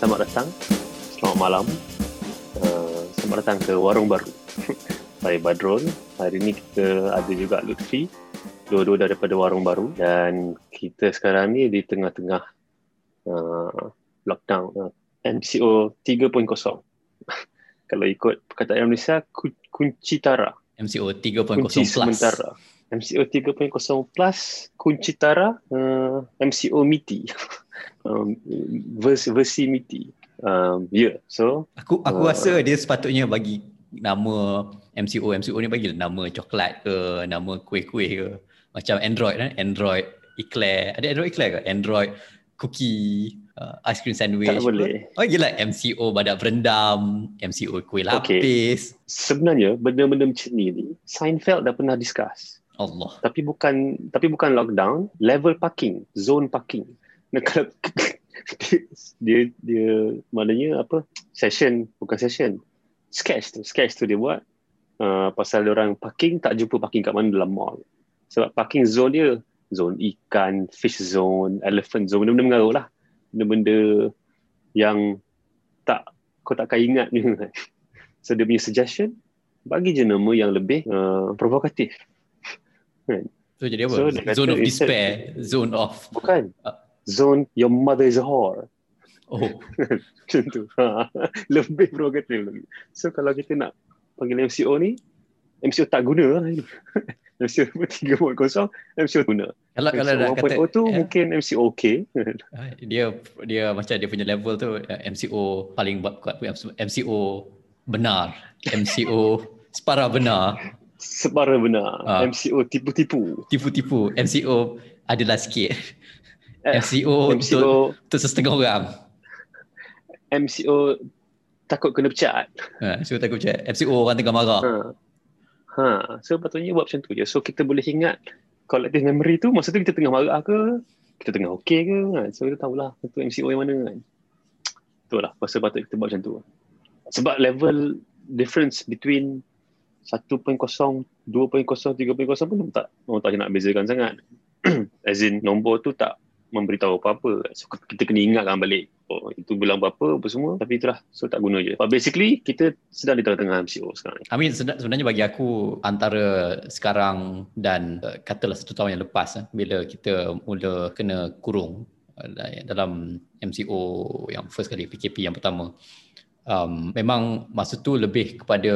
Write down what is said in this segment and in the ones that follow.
selamat datang. Selamat malam. Uh, selamat datang ke Warung Baru. Saya Badrul. Hari ini kita ada juga Lutfi. Dua-dua daripada Warung Baru. Dan kita sekarang ni di tengah-tengah uh, lockdown. Uh, MCO 3.0. Kalau ikut perkataan Indonesia, kunci tara. MCO 3.0 Kunci plus. sementara. MCO 3.0 plus kunci tara uh, MCO MITI. um, versi, versi MITI. Um, ya, yeah. so Aku aku Uh. rasa dia sepatutnya bagi nama MCO MCO ni bagi nama coklat ke, nama kuih-kuih ke. Macam Android kan, Android eclair. Ada Android eclair ke? Android cookie, uh, ice cream sandwich. tak boleh. Oh gila MCO badak berendam, MCO kuih Okay. lapis. Sebenarnya benda-benda macam ni ni Seinfeld dah pernah discuss. Allah. Tapi bukan tapi bukan lockdown, level parking, zone parking. Nah, kalau dia, dia maknanya apa? Session, bukan session. Sketch tu, sketch tu dia buat uh, pasal orang parking tak jumpa parking kat mana dalam mall. Sebab parking zone dia zone ikan, fish zone, elephant zone, benda-benda mengarut lah. Benda-benda yang tak kau takkan ingat ni. So dia punya suggestion bagi je nama yang lebih uh, provokatif. So jadi apa? So, kata zone of despair, zone of Bukan. Ah. Zone your mother is a whore. oh Macam tu. Ha. Lebih provokatif lagi. So kalau kita nak panggil MCO ni, MCO tak guna lah. MCO 3.0, MCO guna. kalau kalau MCO kata 1.0 tu ya, mungkin MCO okay. Ah, dia dia macam dia punya level tu uh, MCO paling kuat MCO benar MCO separa benar Sebara benar. Ah. MCO tipu-tipu. tipu-tipu MCO adalah sikit Eh, MCO untuk, MCO, untuk setengah orang MCO takut kena pecat. ha, so takut macam MCO orang tengah marah Ha. Ha. So patutnya buat macam tu je. So kita boleh ingat collective memory tu masa tu kita tengah marah ke, kita tengah okey ke. Kan? So kita tahulah itu MCO yang mana kan. Betul lah. Pasal patut kita buat macam tu. Sebab level difference between 1.0, 2.0, 3.0 pun tak orang tak nak bezakan sangat. As in nombor tu tak memberitahu apa-apa. So, kita kena ingatkan balik. Oh, itu bilang berapa apa semua. Tapi itulah. So tak guna je. But basically kita sedang di tengah-tengah MCO sekarang. I mean seben- sebenarnya bagi aku antara sekarang dan uh, katalah satu tahun yang lepas eh, bila kita mula kena kurung uh, dalam MCO yang first kali PKP yang pertama um, memang masa tu lebih kepada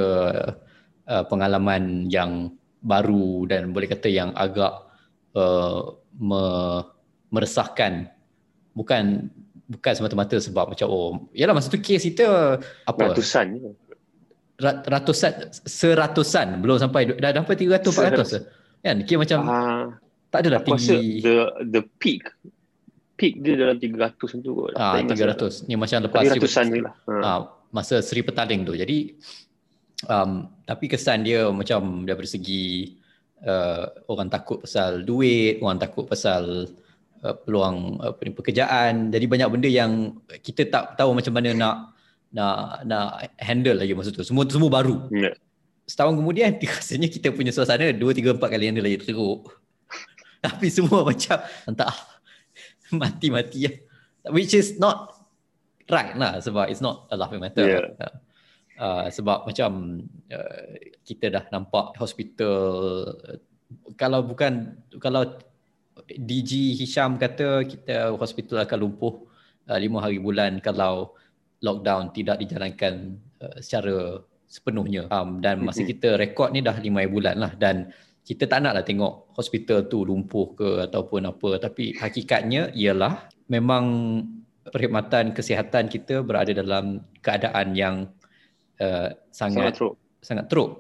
pengalaman yang baru dan boleh kata yang agak uh, me- meresahkan. Bukan bukan semata-mata sebab macam oh yalah masa tu kes kita apa? Ratusan rat- ratusan seratusan. Belum sampai dah sampai 300 400 kan? Kira macam Ah, tak adalah aku tinggi. the the peak peak dia dalam 300 macam tu kot. ah Tak ingat sangat. 300 ni macam lepas ratusan ni lah. Ha. ah, masa Sri Petaling tu. Jadi um, tapi kesan dia macam daripada segi uh, orang takut pasal duit orang takut pasal uh, peluang ni pekerjaan jadi banyak benda yang kita tak tahu macam mana nak nak nak handle lagi masa tu semua semua baru Ya. setahun kemudian rasanya kita punya suasana dua tiga empat kali yang lagi teruk tapi semua macam entah mati-mati lah. which is not right lah sebab it's not a laughing matter Yeah. uh, uh, sebab macam uh, kita dah nampak hospital uh, kalau bukan kalau DG Hisham kata kita hospital akan lumpuh uh, lima hari bulan kalau lockdown tidak dijalankan uh, secara sepenuhnya. Um, dan masa kita rekod ni dah lima bulan lah. Dan kita tak naklah tengok hospital tu lumpuh ke ataupun apa. Tapi hakikatnya ialah memang perkhidmatan kesihatan kita berada dalam keadaan yang uh, Sangat sangat teruk. sangat teruk.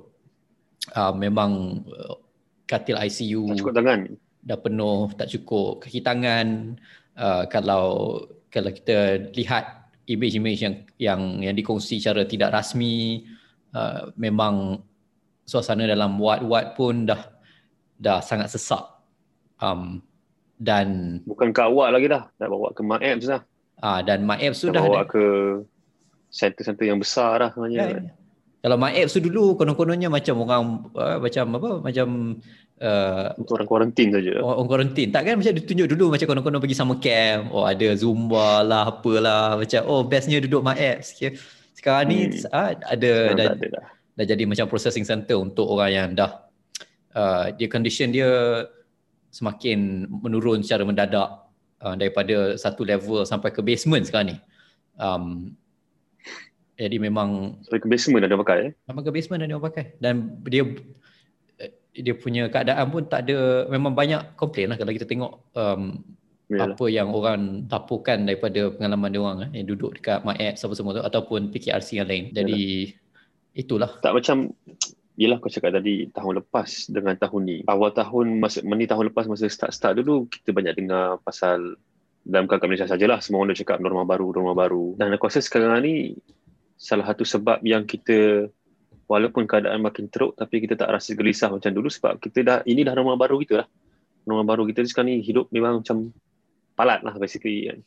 Uh, memang uh, katil ICU Tak cukup tangan. dah penuh, tak cukup kaki tangan. Uh, kalau kalau kita lihat image-image yang yang yang dikongsi secara tidak rasmi, uh, memang suasana dalam ward-ward pun dah dah sangat sesak. Um, dan Bukan ke awak lagi dah. Dah bawa ke MAEPS dah. ah dan MyApps tu Dah dah bawa ada. ke center-center yang besar dah sebenarnya. Ya, ya. Kalau MyApps tu dulu konon-kononnya macam orang uh, macam apa macam uh, Untuk orang kuarantin saja. orang kuarantin. Tak kan macam ditunjuk dulu macam konon-konon pergi summer camp. Oh ada Zumba lah apalah. Macam oh bestnya duduk my apps. Okay. Sekarang ni Hmm. ah, ada Sekarang dah, ada dah. dah jadi macam processing center untuk orang yang dah uh, dia condition dia semakin menurun secara mendadak uh, daripada satu level sampai ke basement sekarang ni. Um, jadi memang Sampai ke basement ada pakai eh. memang ke basement dah dia pakai dan dia eh, dia punya keadaan pun tak ada memang banyak komplain lah kalau kita tengok um, Yalah. apa yang orang tapukan daripada pengalaman dia orang eh, yang duduk dekat My Apps apa semua tu ataupun PKRC yang lain. Jadi itulah Tak macam Yelah kau cakap tadi tahun lepas dengan tahun ni. Awal tahun masa ni tahun lepas masa start-start dulu kita banyak dengar pasal dalam kat Malaysia sajalah semua orang dah cakap norma baru norma baru. Dan aku rasa sekarang ni salah satu sebab yang kita walaupun keadaan makin teruk tapi kita tak rasa gelisah macam dulu sebab kita dah ini dah norma baru kita lah. Norma baru kita sekarang ni hidup memang macam palat lah basically kan.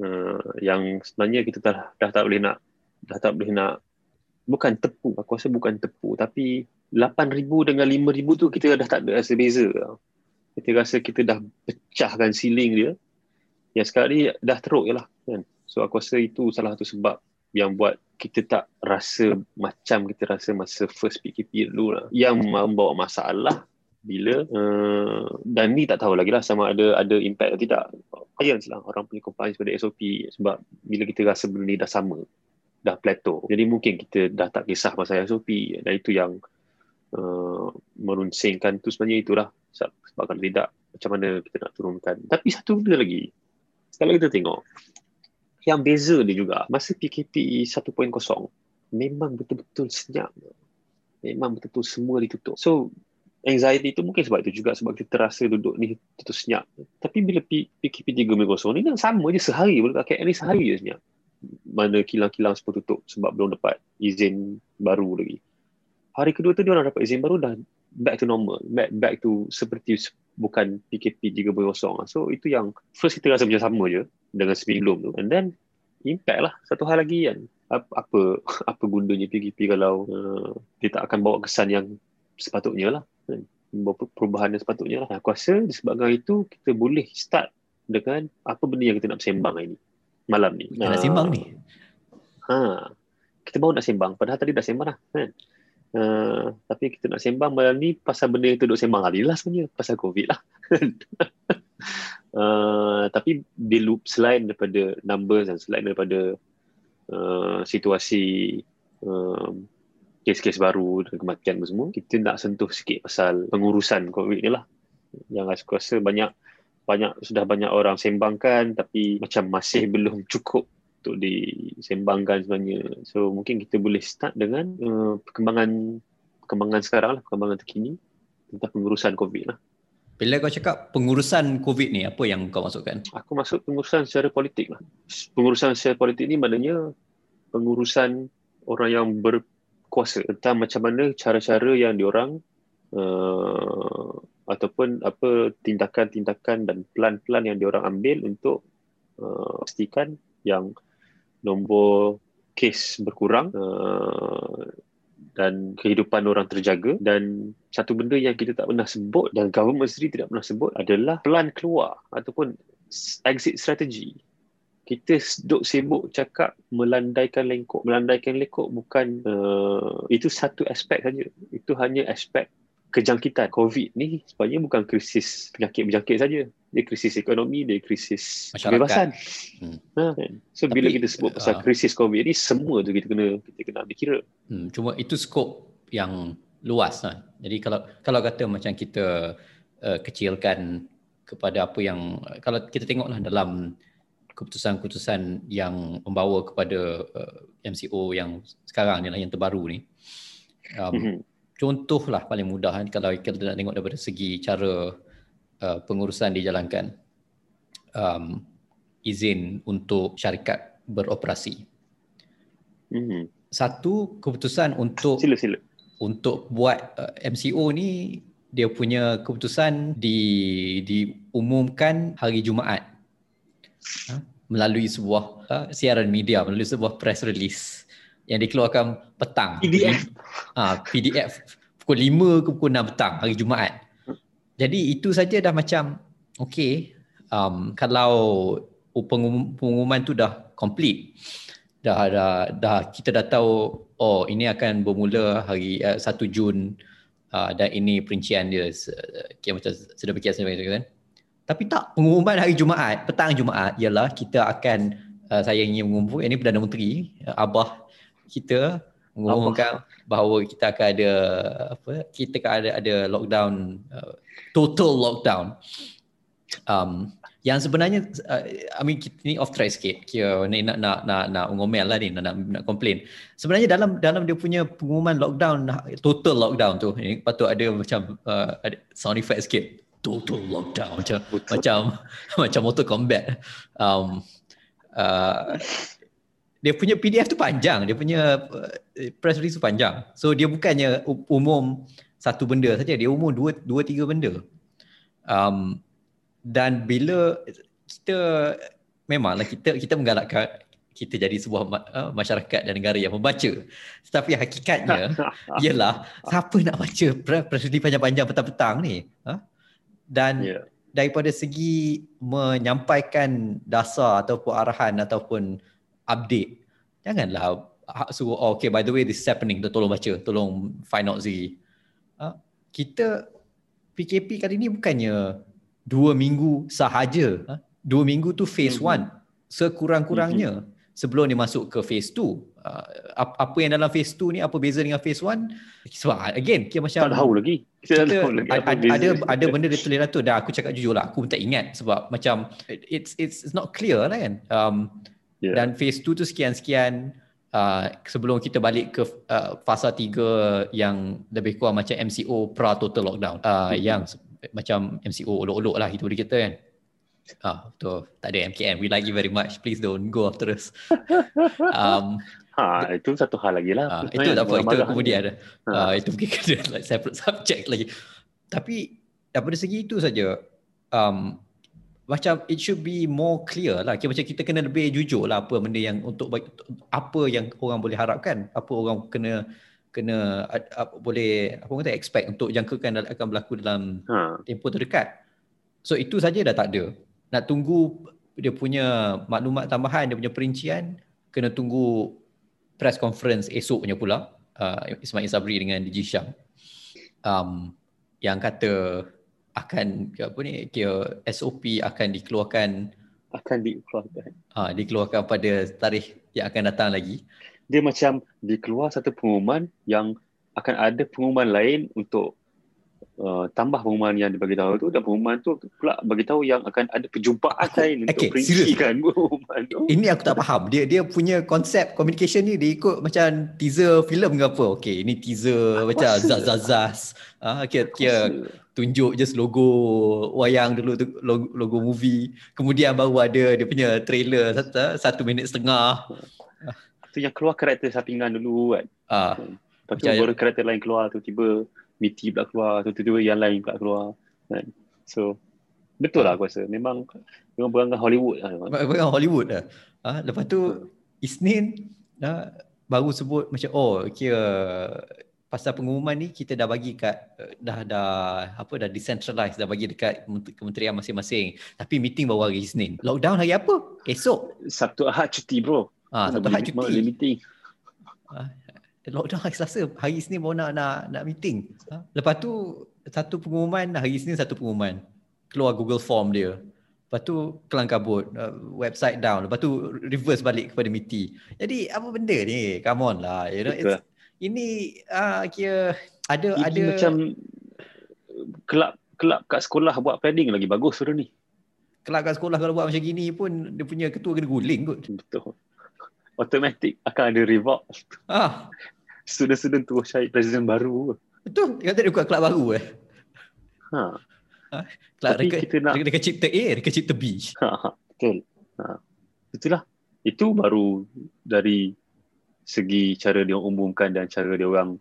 Uh, yang sebenarnya kita dah, dah tak boleh nak dah tak boleh nak bukan tepu aku rasa bukan tepu tapi 8000 dengan 5000 tu kita dah tak ada rasa beza kita rasa kita dah pecahkan ceiling dia yang sekarang ni dah teruk je lah kan so aku rasa itu salah satu sebab yang buat kita tak rasa macam kita rasa masa first PKP dulu lah yang membawa masalah bila uh, dan ni tak tahu lagi lah sama ada ada impact atau tidak compliance lah orang punya compliance pada SOP sebab bila kita rasa benda ni dah sama dah plateau. Jadi mungkin kita dah tak kisah pasal SOP dan itu yang uh, merunsingkan tu sebenarnya itulah sebab, sebab kalau tidak macam mana kita nak turunkan. Tapi satu benda lagi. Kalau kita tengok yang beza dia juga masa PKP 1.0 memang betul-betul senyap. Memang betul-betul semua ditutup. So anxiety itu mungkin sebab itu juga sebab kita terasa duduk ni tutup senyap. Tapi bila PKP 3.0 ni sama je sehari boleh pakai ni sehari je senyap mana kilang-kilang semua tutup sebab belum dapat izin baru lagi. Hari kedua tu dia orang dapat izin baru dah back to normal, back back to seperti se- bukan PKP 3.0. So itu yang first kita rasa macam sama je dengan sebelum tu. And then impact lah satu hal lagi kan. Apa apa, apa gunanya PKP kalau uh, dia tak akan bawa kesan yang sepatutnya lah. Kan? Membawa perubahan yang sepatutnya lah. Aku rasa disebabkan itu kita boleh start dengan apa benda yang kita nak sembang hari ni malam ni. kita nak sembang ni. Ha. Kita baru nak sembang. Padahal tadi dah sembang dah. Kan? Uh, tapi kita nak sembang malam ni pasal benda yang tu duk sembang hari lah sebenarnya. Pasal COVID lah. uh, tapi di loop selain daripada numbers dan selain daripada uh, situasi um, kes-kes baru dan kematian semua, kita nak sentuh sikit pasal pengurusan COVID ni lah. Yang aku rasa banyak banyak sudah banyak orang sembangkan tapi macam masih belum cukup untuk disembangkan sebenarnya. So mungkin kita boleh start dengan uh, perkembangan perkembangan sekarang lah, perkembangan terkini tentang pengurusan COVID lah. Bila kau cakap pengurusan COVID ni, apa yang kau maksudkan? Aku masuk pengurusan secara politik lah. Pengurusan secara politik ni maknanya pengurusan orang yang berkuasa tentang macam mana cara-cara yang diorang uh, ataupun apa tindakan-tindakan dan plan-plan yang diorang ambil untuk uh, pastikan yang nombor kes berkurang uh, dan kehidupan orang terjaga. Dan satu benda yang kita tak pernah sebut dan government sendiri tidak pernah sebut adalah plan keluar ataupun exit strategy. Kita duk sibuk cakap melandaikan lengkok. Melandaikan lengkok bukan uh, itu satu aspek saja. Itu hanya aspek kejangkitan COVID ni sebenarnya bukan krisis penyakit berjangkit saja. Dia krisis ekonomi, dia krisis Masyarakat. kebebasan. Hmm. Ha, kan? So Tapi, bila kita sebut pasal uh, krisis COVID ni semua tu kita kena kita kena ambil kira. Hmm, cuma itu skop yang luas lah. Jadi kalau kalau kata macam kita uh, kecilkan kepada apa yang kalau kita tengoklah dalam keputusan-keputusan yang membawa kepada uh, MCO yang sekarang ni lah yang terbaru ni. Um, Mhm. Contohlah paling mudah kan kalau kita nak tengok daripada segi cara uh, pengurusan dijalankan um, izin untuk syarikat beroperasi. Mhm. Satu keputusan untuk Sila sila. untuk buat uh, MCO ni dia punya keputusan di diumumkan hari Jumaat ha? melalui sebuah uh, siaran media melalui sebuah press release yang dikeluarkan petang PDF. ah PDF pukul 5 ke pukul 6 petang hari Jumaat Jadi itu saja dah macam okay. Um, kalau pengum- pengumuman tu dah complete, dah, dah, dah kita dah tahu oh ini akan bermula hari uh, 1 Jun uh, dan ini perincian dia uh, macam sedemikian sedemikian kan. Tapi tak pengumuman hari Jumaat, petang Jumaat ialah kita akan uh, saya ingin mengumumkan ini Perdana Menteri uh, Abah kita mengumumkan bahawa kita akan ada apa kita akan ada ada lockdown uh, total lockdown. Um, yang sebenarnya uh, I mean kita ni off track sikit. Kira ni nak nak nak nak ngomel lah ni nak nak, nak complain. Sebenarnya dalam dalam dia punya pengumuman lockdown total lockdown tu ni patut ada macam uh, ada sound effect sikit. Total lockdown macam Betul. macam macam motor combat um, uh, dia punya PDF tu panjang, dia punya uh, press release tu panjang. So dia bukannya umum satu benda saja, dia umum dua dua tiga benda. Um, dan bila kita memanglah kita kita menggalakkan kita jadi sebuah uh, masyarakat dan negara yang membaca. Tetapi hakikatnya ialah siapa nak baca press release panjang-panjang petang-petang ni? Ha? Dan yeah. daripada segi menyampaikan dasar ataupun arahan ataupun update. Janganlah suruh oh, okay by the way this is happening. Tolong baca tolong find out Ziggy uh, kita PKP kali ni bukannya dua minggu sahaja. Uh, dua minggu tu phase mm-hmm. one. Sekurang-kurangnya mm-hmm. sebelum dia masuk ke phase two. Uh, apa yang dalam phase two ni apa beza dengan phase one? Sebab again kita macam tak tahu lagi. Kita, kita tahu lagi ada, ada ada benda dia tulis tu. Dah aku cakap jujur lah aku pun tak ingat sebab macam it's it's, it's not clear lah kan. Um, Yeah. Dan phase 2 tu sekian-sekian uh, sebelum kita balik ke uh, fasa 3 yang lebih kurang macam MCO pra total lockdown. Uh, mm-hmm. Yang macam MCO olok-olok lah itu kita kan. Ah, betul. Tak ada MKM. We like you very much. Please don't go after us. um, ha, itu satu hal lagi lah. Uh, itu tak apa. Itu kemudian ada. Ha. Uh, itu mungkin kena like separate subject lagi. Tapi daripada segi itu saja, um, macam it should be more clear lah. Kira macam kita kena lebih jujur lah apa benda yang untuk apa yang orang boleh harapkan, apa orang kena kena apa, boleh apa kata expect untuk jangkakan akan berlaku dalam ha. tempoh terdekat. So itu saja dah tak ada. Nak tunggu dia punya maklumat tambahan, dia punya perincian, kena tunggu press conference esoknya pula uh, Ismail Sabri dengan DJ Syam. Um, yang kata akan apa ni kira SOP akan dikeluarkan akan dikeluarkan. Ah ha, dikeluarkan pada tarikh yang akan datang lagi. Dia macam dikeluar satu pengumuman yang akan ada pengumuman lain untuk uh, tambah pengumuman yang dibagi tahu tu dan pengumuman tu pula bagi tahu yang akan ada perjumpaan aku, lain okay, untuk perincikan pengumuman tu. Ini aku tak faham. Dia dia punya konsep communication ni dia ikut macam teaser filem ke apa? Okey, ini teaser aku macam zaz-zaz. Ah, kira, kira tunjuk just logo wayang dulu tu logo, logo movie. Kemudian baru ada dia punya trailer satu, satu minit setengah. Tu yang keluar karakter sampingan dulu kan. Ah. Lepas tu baru karakter lain keluar tu tiba Miti pula keluar, tu tiba yang lain pula keluar. Kan? So, betul lah aku rasa. Memang memang berangan Hollywood lah. Berangan Hollywood lah. Ha? Lepas tu, Isnin ha? baru sebut macam, oh kira pasal pengumuman ni kita dah bagi kat dah dah apa dah decentralize dah bagi dekat kementerian masing-masing tapi meeting baru hari Isnin lockdown hari apa esok Sabtu Ahad cuti bro ah Sabtu Ahad cuti meeting ah, lockdown hari Selasa, hari Isnin baru nak nak, nak meeting. Ha? Lepas tu satu pengumuman, hari Isnin satu pengumuman. Keluar Google Form dia. Lepas tu kelang kabut, uh, website down. Lepas tu reverse balik kepada meeting. Jadi apa benda ni? Come on lah. You know, it's, ini uh, kira ada ini ada macam kelab kelab kat sekolah buat planning lagi bagus suruh ni. Kelab kat sekolah kalau buat macam gini pun dia punya ketua kena guling kot. Betul automatic akan ada revolt. Ah. Student-student tu cari presiden baru. Betul. Dia kata dia buka kelab baru eh. Ha. ha. Kelab Tapi kita nak dekat cipta A, dekat cipta B. Ha, ha. betul. Ha. Itulah. Itu baru dari segi cara dia umumkan dan cara dia orang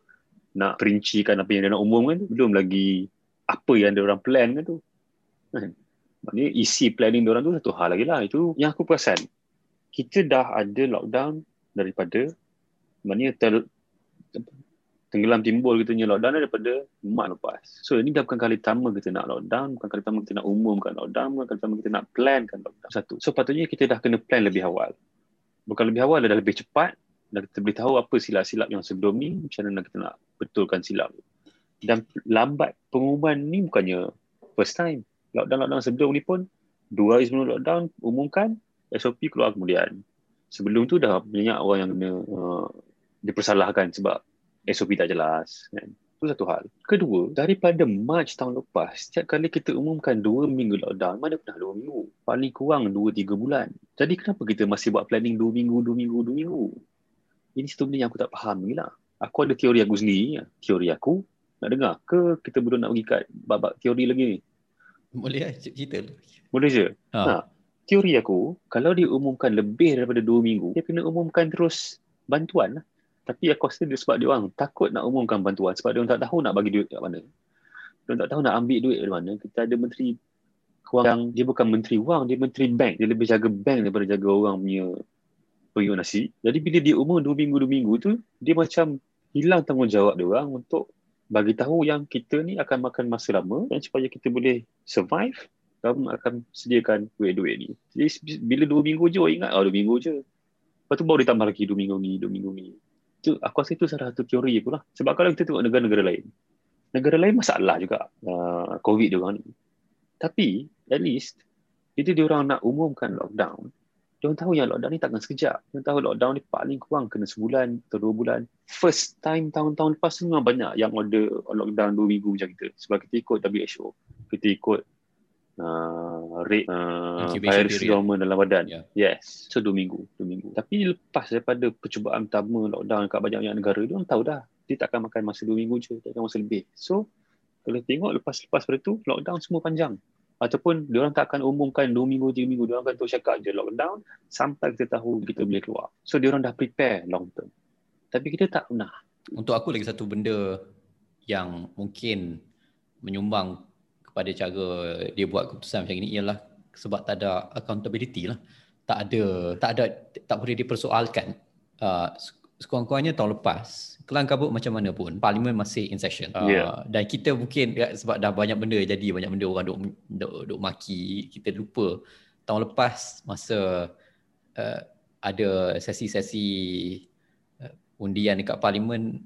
nak perincikan apa yang dia nak umumkan tu. Belum lagi apa yang dia orang plan kan tu. Kan? Maknanya isi planning dia orang tu satu hal lagi lah. Itu yang aku perasan kita dah ada lockdown daripada maknanya ter, tenggelam timbul kita punya lockdown daripada Mac lepas. So ini dah bukan kali pertama kita nak lockdown, bukan kali pertama kita nak umumkan lockdown, bukan kali pertama kita nak plankan lockdown. Satu. So patutnya kita dah kena plan lebih awal. Bukan lebih awal, dah lebih cepat. Dan kita boleh tahu apa silap-silap yang sebelum ni, macam mana kita nak betulkan silap. Dan lambat pengumuman ni bukannya first time. Lockdown-lockdown sebelum ni pun, dua hari sebelum lockdown, umumkan, SOP keluar kemudian. Sebelum tu dah banyak orang yang kena uh, dipersalahkan sebab SOP tak jelas kan. Itu satu hal. Kedua, daripada March tahun lepas, setiap kali kita umumkan dua minggu lockdown, mana pernah dua minggu? Paling kurang dua, tiga bulan. Jadi kenapa kita masih buat planning dua minggu, dua minggu, dua minggu? Ini satu benda yang aku tak faham ni lah. Aku ada teori aku sendiri. Teori aku, nak dengar ke kita belum nak pergi kat babak teori lagi ni? Boleh lah, cerita. Boleh je? Ha. ha. Teori aku, kalau diumumkan lebih daripada dua minggu, dia kena umumkan terus bantuan lah. Tapi aku rasa dia sebab dia orang takut nak umumkan bantuan sebab dia orang tak tahu nak bagi duit kat mana. Dia orang tak tahu nak ambil duit dari mana. Kita ada menteri wang, dia bukan menteri wang, dia menteri bank. Dia lebih jaga bank daripada jaga orang punya pergi nasi. Jadi bila dia umur dua minggu dua minggu tu, dia macam hilang tanggungjawab dia orang untuk bagi tahu yang kita ni akan makan masa lama dan supaya kita boleh survive, government akan sediakan duit-duit ni. Jadi bila dua minggu je, orang ingat, oh dua minggu je. Lepas tu baru ditambah lagi dua minggu ni, dua minggu ni itu aku rasa itu salah satu teori pula sebab kalau kita tengok negara-negara lain negara lain masalah juga uh, covid dia orang ni tapi at least itu dia orang nak umumkan lockdown dia orang tahu yang lockdown ni takkan sekejap dia tahu lockdown ni paling kurang kena sebulan atau dua bulan first time tahun-tahun lepas memang banyak yang order lockdown dua minggu macam kita sebab kita ikut WHO kita ikut uh, rate uh, virus government dalam badan. Yeah. Yes. So dua minggu, dua minggu. Tapi lepas daripada percubaan pertama lockdown kat banyak-banyak negara, dia orang tahu dah dia tak akan makan masa dua minggu je, dia akan masa lebih. So kalau tengok lepas-lepas pada tu lockdown semua panjang. Ataupun dia orang tak akan umumkan dua minggu, tiga minggu. Dia orang akan terus cakap je lockdown sampai kita tahu kita boleh keluar. So dia orang dah prepare long term. Tapi kita tak pernah. Untuk aku lagi satu benda yang mungkin menyumbang pada cara dia buat keputusan macam ini ialah sebab tak ada accountability lah. Tak ada tak ada tak boleh dipersoalkan. Uh, sekurang-kurangnya tahun lepas kelang kabut macam mana pun parlimen masih in session. Uh, yeah. dan kita mungkin ya, sebab dah banyak benda jadi banyak benda orang duk duk, duk maki kita lupa tahun lepas masa uh, ada sesi-sesi uh, undian dekat parlimen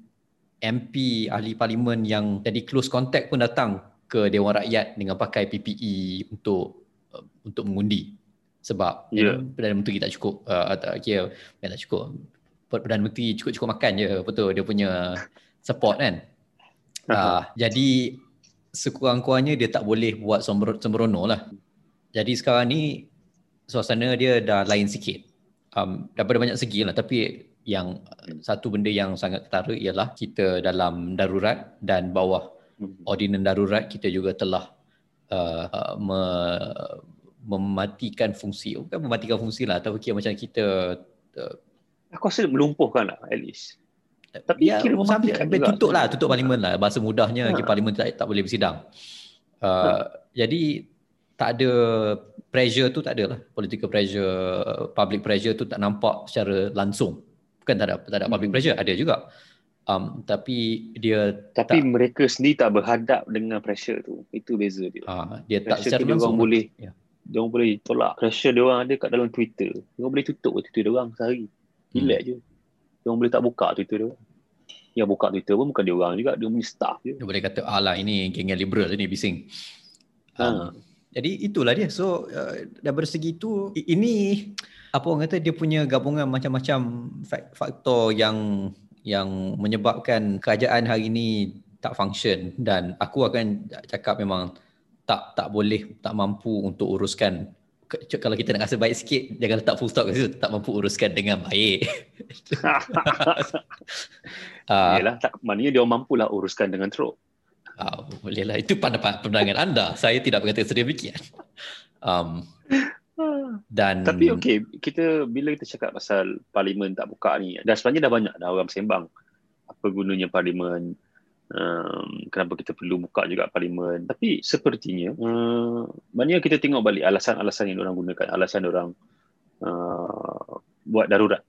MP ahli parlimen yang jadi close contact pun datang ke Dewan Rakyat dengan pakai PPE untuk uh, untuk mengundi sebab yeah. Perdana Menteri tak cukup uh, tak kira tak cukup Perdana Menteri cukup-cukup makan je betul dia punya support kan? Uh, jadi sekurang-kurangnya dia tak boleh buat sembrono lah. Jadi sekarang ni suasana dia dah lain sikit. Um, daripada banyak segi lah tapi yang satu benda yang sangat ketara ialah kita dalam darurat dan bawah Hmm. ordinan darurat kita juga telah uh, uh, me, mematikan fungsi. Bukan mematikan fungsi lah tapi kira macam kita uh, aku rasa melumpuhkan lah at least. Tapi ya, kira mematikan juga. tutup lah tutup parlimen lah. Bahasa mudahnya ha. parlimen tak, tak boleh bersidang. Uh, ha. jadi tak ada pressure tu tak ada lah. Political pressure public pressure tu tak nampak secara langsung. Bukan tak ada tak ada public hmm. pressure ada juga. Um, tapi dia tapi tak, mereka sendiri tak berhadap dengan pressure tu. Itu beza dia. Uh, dia pressure tak secara dia orang boleh ya. dia orang boleh tolak. Pressure dia orang ada kat dalam Twitter. Dia orang boleh tutup Twitter dia orang sehari relax hmm. je. Dia orang boleh tak buka Twitter dia. Yang buka Twitter pun bukan dia orang juga dia punya staff je dia boleh kata alah ini geng liberal ni bising. Ha. um, jadi itulah dia. So uh, dari segi itu ini apa orang kata dia punya gabungan macam-macam faktor yang yang menyebabkan kerajaan hari ini tak function. Dan aku akan cakap memang tak tak boleh tak mampu untuk uruskan kalau kita nak rasa baik sikit jangan letak full stop kat situ tak mampu uruskan dengan baik. uh, Yalah tak maknanya dia mampu lah uruskan dengan teruk. Uh, boleh lah itu pandangan pandangan anda saya tidak berkata sedemikian. Um, dan tapi okey kita bila kita cakap pasal parlimen tak buka ni dan sebenarnya dah banyak dah orang sembang apa gunanya parlimen um, kenapa kita perlu buka juga parlimen. Tapi sepertinya uh, maknanya kita tengok balik alasan-alasan yang orang gunakan. Alasan orang uh, buat darurat.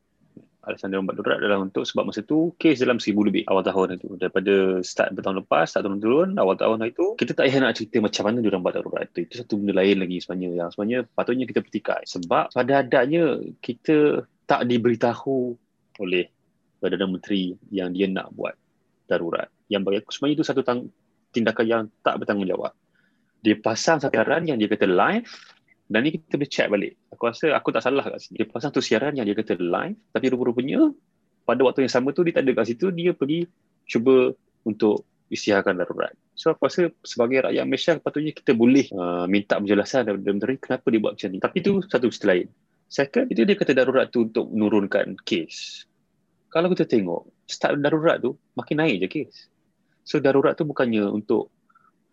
Alasan dia buat darurat adalah untuk sebab masa tu kes dalam seribu lebih awal tahun itu. Daripada start bertahun lepas start turun-turun awal tahun itu kita tak payah nak cerita macam mana dia buat darurat itu itu satu benda lain lagi sebenarnya yang sebenarnya patutnya kita pertikai sebab pada adanya kita tak diberitahu oleh Perdana Menteri yang dia nak buat darurat yang bagi aku sebenarnya itu satu tang- tindakan yang tak bertanggungjawab dia pasang siaran yang dia kata live dan ni kita boleh check balik. Aku rasa aku tak salah kat sini. Dia pasang tu siaran yang dia kata live tapi rupa-rupanya pada waktu yang sama tu dia tak ada kat situ dia pergi cuba untuk isytiharkan darurat. So aku rasa sebagai rakyat Malaysia patutnya kita boleh uh, minta penjelasan daripada menteri kenapa dia buat macam ni. Tapi tu satu cerita lain. Second, itu dia kata darurat tu untuk menurunkan kes. Kalau kita tengok, start darurat tu makin naik je kes. So darurat tu bukannya untuk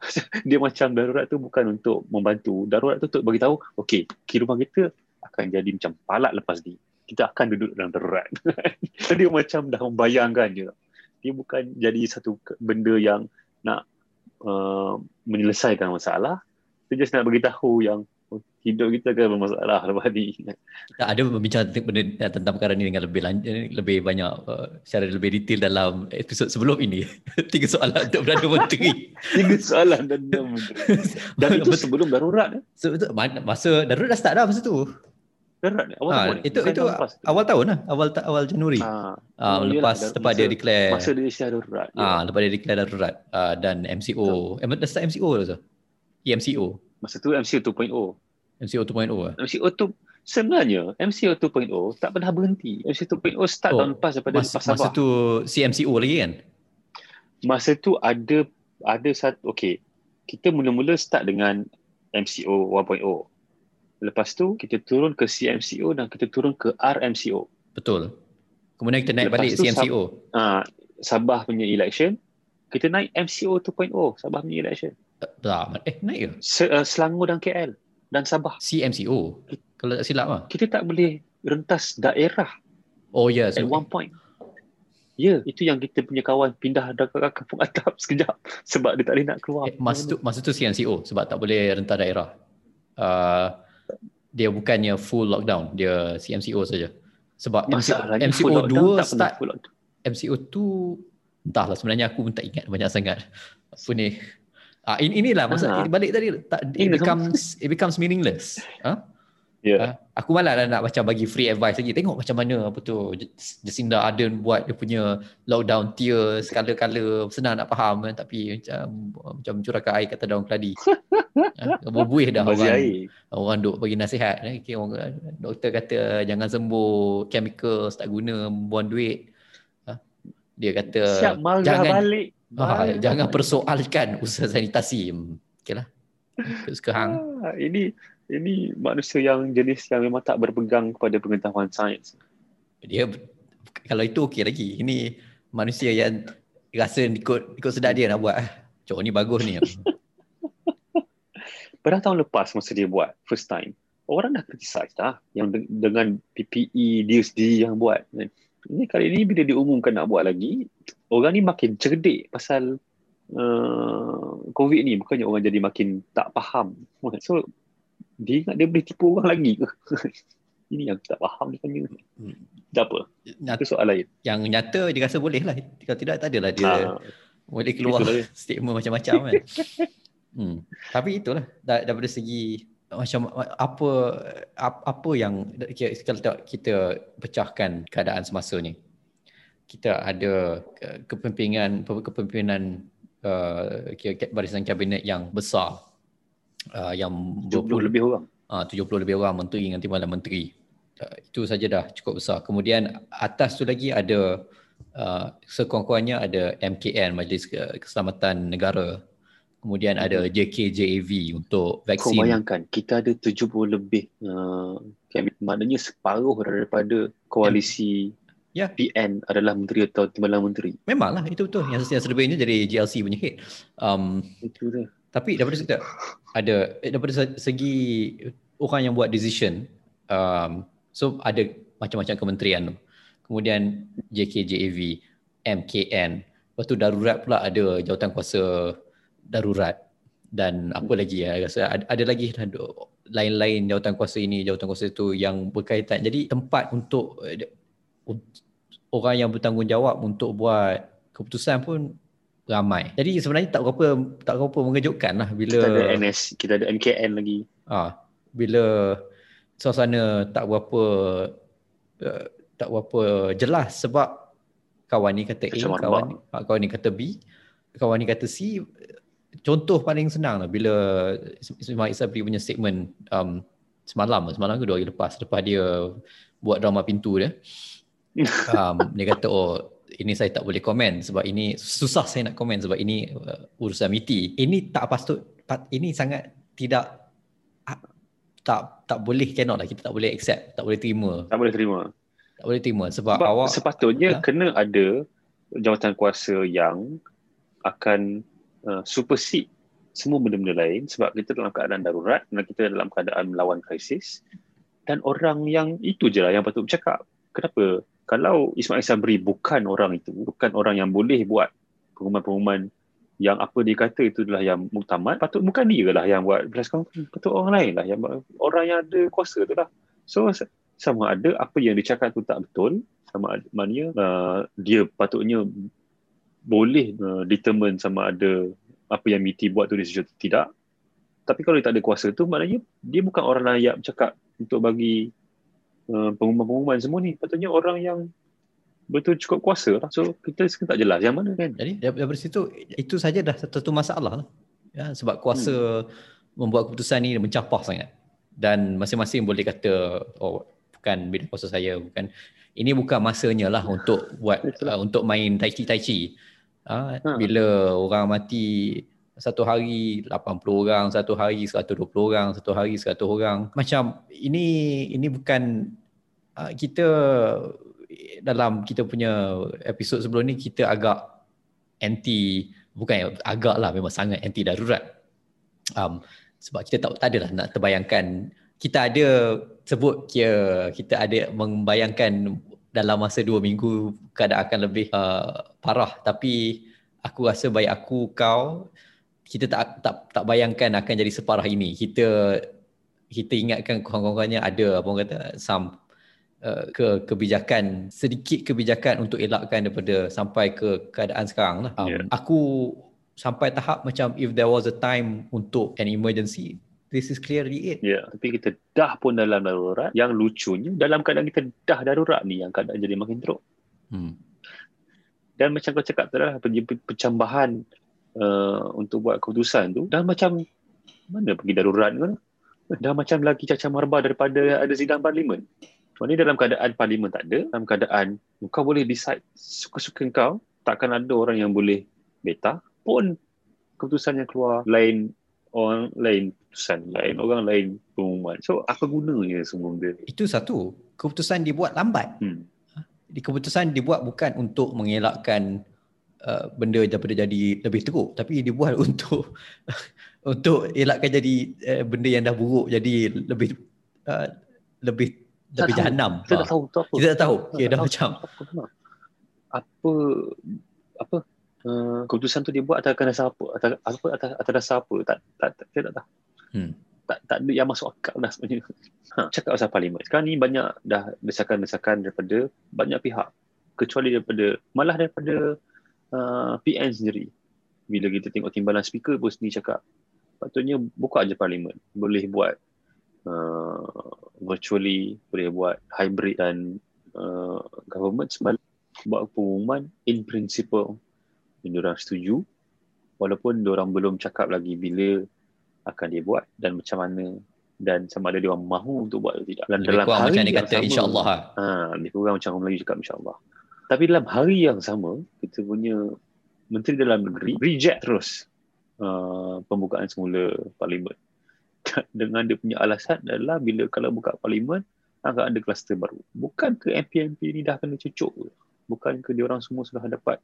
dia macam darurat tu bukan untuk membantu. Darurat tu untuk bagi tahu, okey, kiri rumah kita akan jadi macam palak lepas ni. Kita akan duduk dalam darurat. dia macam dah membayangkan je. Dia bukan jadi satu benda yang nak uh, menyelesaikan masalah. Dia just nak bagi tahu yang hidup kita akan bermasalah lepas ni. Kita ada berbincang benda tentang perkara ni dengan lebih lanjut, lebih banyak uh, secara lebih detail dalam episod sebelum ini. Tiga soalan untuk Perdana Menteri. Tiga soalan dan Menteri. Dan itu sebelum darurat. Eh? So, itu, masa darurat dah start dah masa tu. Darurat awal ha, tahun itu itu awal tahun lah awal awal Januari. Ha, ha, lepas yalah, lepas dia declare masa dia isytihar darurat. Ah ha, lepas dia declare darurat uh, dan MCO. Eh dah start MCO tu. EMCO. Masa tu MCO 2.0. MCO 2.0 eh? MCO 2 sebenarnya MCO 2.0 tak pernah berhenti. MCO 2.0 start oh, tahun lepas daripada masa, lepas Sabah. Masa tu CMCO lagi kan? Masa tu ada ada satu okey. Kita mula-mula start dengan MCO 1.0. Lepas tu kita turun ke CMCO dan kita turun ke RMCO. Betul. Kemudian kita naik Lepas balik CMCO. Sab- uh, Sabah punya election, kita naik MCO 2.0, Sabah punya election. Tak, eh naik ke? Se- uh, Selangor dan KL dan Sabah. CMCO. Kalau tak silap lah. Kita tak boleh rentas daerah. Oh ya. Yeah, so at one point. Ya, yeah, itu yang kita punya kawan pindah ke kampung atap sekejap sebab dia tak boleh nak keluar. Eh, masa tu masa tu CMCO sebab tak boleh rentas daerah. Uh, dia bukannya full lockdown, dia CMCO saja. Sebab Masalahnya MCO 2 start MCO 2 entahlah sebenarnya aku pun tak ingat banyak sangat. Apa ni? Ah ini inilah masa uh-huh. balik tadi tak it becomes it becomes meaningless. Ha? Huh? Yeah. Uh, aku malah lah nak macam bagi free advice lagi. Tengok macam mana apa tu Jacinda Ardern buat dia punya lockdown tier skala-kala senang nak faham kan tapi macam macam curahkan air kata daun keladi. ha? Berbuih dah orang. Air. Orang duk bagi nasihat eh. okay, orang, doktor kata jangan sembuh chemical tak guna buang duit. Ha? Dia kata Siap jangan balik Ha, jangan persoalkan usaha sanitasi. Okeylah. Suka hang. Ha, ini ini manusia yang jenis yang memang tak berpegang kepada pengetahuan sains. Dia kalau itu okey lagi. Ini manusia yang rasa ikut ikut sedap dia nak buat. Cok ni bagus ni. Pada tahun lepas masa dia buat first time, orang dah criticize dah yang de- dengan PPE dia sendiri yang buat. Ini kali ini bila diumumkan nak buat lagi, orang ni makin cerdik pasal uh, COVID ni. Bukannya orang jadi makin tak faham. So, dia ingat dia boleh tipu orang lagi ke? ini yang tak faham ni kan. Hmm. Tak apa. Nyata, Itu soal lain. Yang nyata dia rasa boleh lah. Kalau tidak, tak adalah dia ha, boleh keluar statement macam-macam kan. hmm. Tapi itulah. Daripada segi macam apa apa yang kalau kita pecahkan keadaan semasa ni? Kita ada kepimpinan kepimpinan uh, barisan kabinet yang besar uh, yang 70 lebih orang. Uh, 70 lebih orang menteri dengan timbalan menteri. Uh, itu saja dah cukup besar. Kemudian atas tu lagi ada uh, sekurang-kurangnya ada MKN Majlis Keselamatan Negara Kemudian ada JKJAV untuk vaksin. Kau bayangkan, kita ada 70 lebih. Uh, maknanya separuh daripada koalisi yeah. PN adalah menteri atau timbalan menteri. Memanglah, itu betul. Yang, yang selebihnya jadi GLC punya head. Um, itu tu. Tapi daripada segi, ada, eh, daripada segi orang yang buat decision, um, so ada macam-macam kementerian tu. Kemudian JKJAV, MKN, lepas tu darurat pula ada jawatan kuasa darurat dan apa lagi ya rasa ada, ada lagi lain-lain jawatan kuasa ini jawatan kuasa itu yang berkaitan jadi tempat untuk orang yang bertanggungjawab untuk buat keputusan pun ramai. Jadi sebenarnya tak berapa tak berapa mengejutkan lah bila kita ada NS, kita ada MKN lagi. Ah, bila suasana tak berapa uh, tak berapa jelas sebab kawan ni kata A, kawan ni, ah, kawan ni kata B, kawan ni kata C. Contoh paling senang lah bila Ismail Isabri punya statement um, semalam, semalam ke dua hari lepas, lepas dia buat drama pintu dia. Um, dia kata, oh ini saya tak boleh komen sebab ini susah saya nak komen sebab ini uh, urusan MITI. Ini tak patut, ini sangat tidak uh, tak tak boleh cannot lah kita tak boleh accept tak boleh terima tak boleh terima tak boleh terima sebab, sebab awak sepatutnya ha? kena ada jawatan kuasa yang akan uh, supersede semua benda-benda lain sebab kita dalam keadaan darurat dan kita dalam keadaan melawan krisis dan orang yang itu je lah yang patut bercakap. Kenapa? Kalau Ismail Sabri bukan orang itu bukan orang yang boleh buat pengumuman-pengumuman yang apa dia kata itu adalah yang muktamad patut bukan dia lah yang buat press conference patut orang lain lah yang orang yang ada kuasa tu lah. So sama ada apa yang dia cakap tu tak betul. Sama ada maknanya uh, dia patutnya boleh uh, determine sama ada apa yang MITI buat tu dia sesuatu tidak tapi kalau dia tak ada kuasa tu maknanya dia bukan orang layak bercakap untuk bagi uh, pengumuman-pengumuman semua ni patutnya orang yang betul cukup kuasa lah. So kita sekarang tak jelas yang mana kan. Jadi dari situ itu saja dah satu masalah lah. Ya, sebab kuasa hmm. membuat keputusan ni mencapah sangat. Dan masing-masing boleh kata oh bukan bidang kuasa saya bukan ini bukan masanya lah untuk buat uh, untuk main tai chi tai chi. Uh, ha. bila orang mati satu hari 80 orang, satu hari 120 orang, satu hari 100 orang. Macam ini ini bukan uh, kita dalam kita punya episod sebelum ni kita agak anti bukan agak lah memang sangat anti darurat. Um, sebab kita tak, tak adalah nak terbayangkan kita ada sebut kira kita ada membayangkan dalam masa dua minggu keadaan akan lebih uh, parah tapi aku rasa baik aku kau kita tak tak tak bayangkan akan jadi separah ini kita kita ingatkan kawan-kawannya ada apa orang kata some uh, ke kebijakan sedikit kebijakan untuk elakkan daripada sampai ke keadaan sekarang lah. Um, yeah. Aku sampai tahap macam if there was a time untuk an emergency this is clearly it. Ya, yeah, tapi kita dah pun dalam darurat. Yang lucunya dalam keadaan kita dah darurat ni yang keadaan jadi makin teruk. Hmm. Dan macam kau cakap tadi lah, pencambahan uh, untuk buat keputusan tu dah macam mana pergi darurat kan? Dah macam lagi cacar marba daripada ada sidang parlimen. Maksudnya dalam keadaan parlimen tak ada, dalam keadaan kau boleh decide suka-suka kau, takkan ada orang yang boleh beta pun keputusan yang keluar lain orang lain keputusan lain orang lain pengumuman. So apa gunanya semua benda itu satu. Keputusan dibuat lambat. Hmm. di keputusan dibuat bukan untuk mengelakkan uh, benda daripada jadi lebih teruk. Tapi dibuat untuk untuk elakkan jadi uh, benda yang dah buruk jadi lebih uh, lebih tak lebih jahanam. Kita tak tahu tu apa. Kita tak tahu. Okay, dah macam. apa apa uh, keputusan tu dia buat atas dasar apa atas apa atas, atas dasar apa? Tak tak, tak saya tak tahu. Hmm. tak tak ada yang masuk akal dah sebenarnya. Ha, cakap pasal parlimen. Sekarang ni banyak dah desakan-desakan daripada banyak pihak. Kecuali daripada malah daripada uh, PN sendiri. Bila kita tengok timbalan speaker pun sendiri cakap patutnya buka aja parlimen. Boleh buat uh, virtually boleh buat hybrid dan uh, government sebab buat pengumuman in principle yang diorang setuju walaupun diorang belum cakap lagi bila akan dia buat dan macam mana dan sama ada dia orang mahu untuk buat atau tidak. Dan lebih dalam hari macam dia kata insya-Allah. Ha, lebih kurang macam orang Melayu cakap insya-Allah. Tapi dalam hari yang sama, kita punya Menteri Dalam Negeri reject terus uh, pembukaan semula parlimen. Dengan dia punya alasan adalah bila kalau buka parlimen akan ada kluster baru. Bukan ke MP-MP ni dah kena cucuk Bukan ke dia orang semua sudah dapat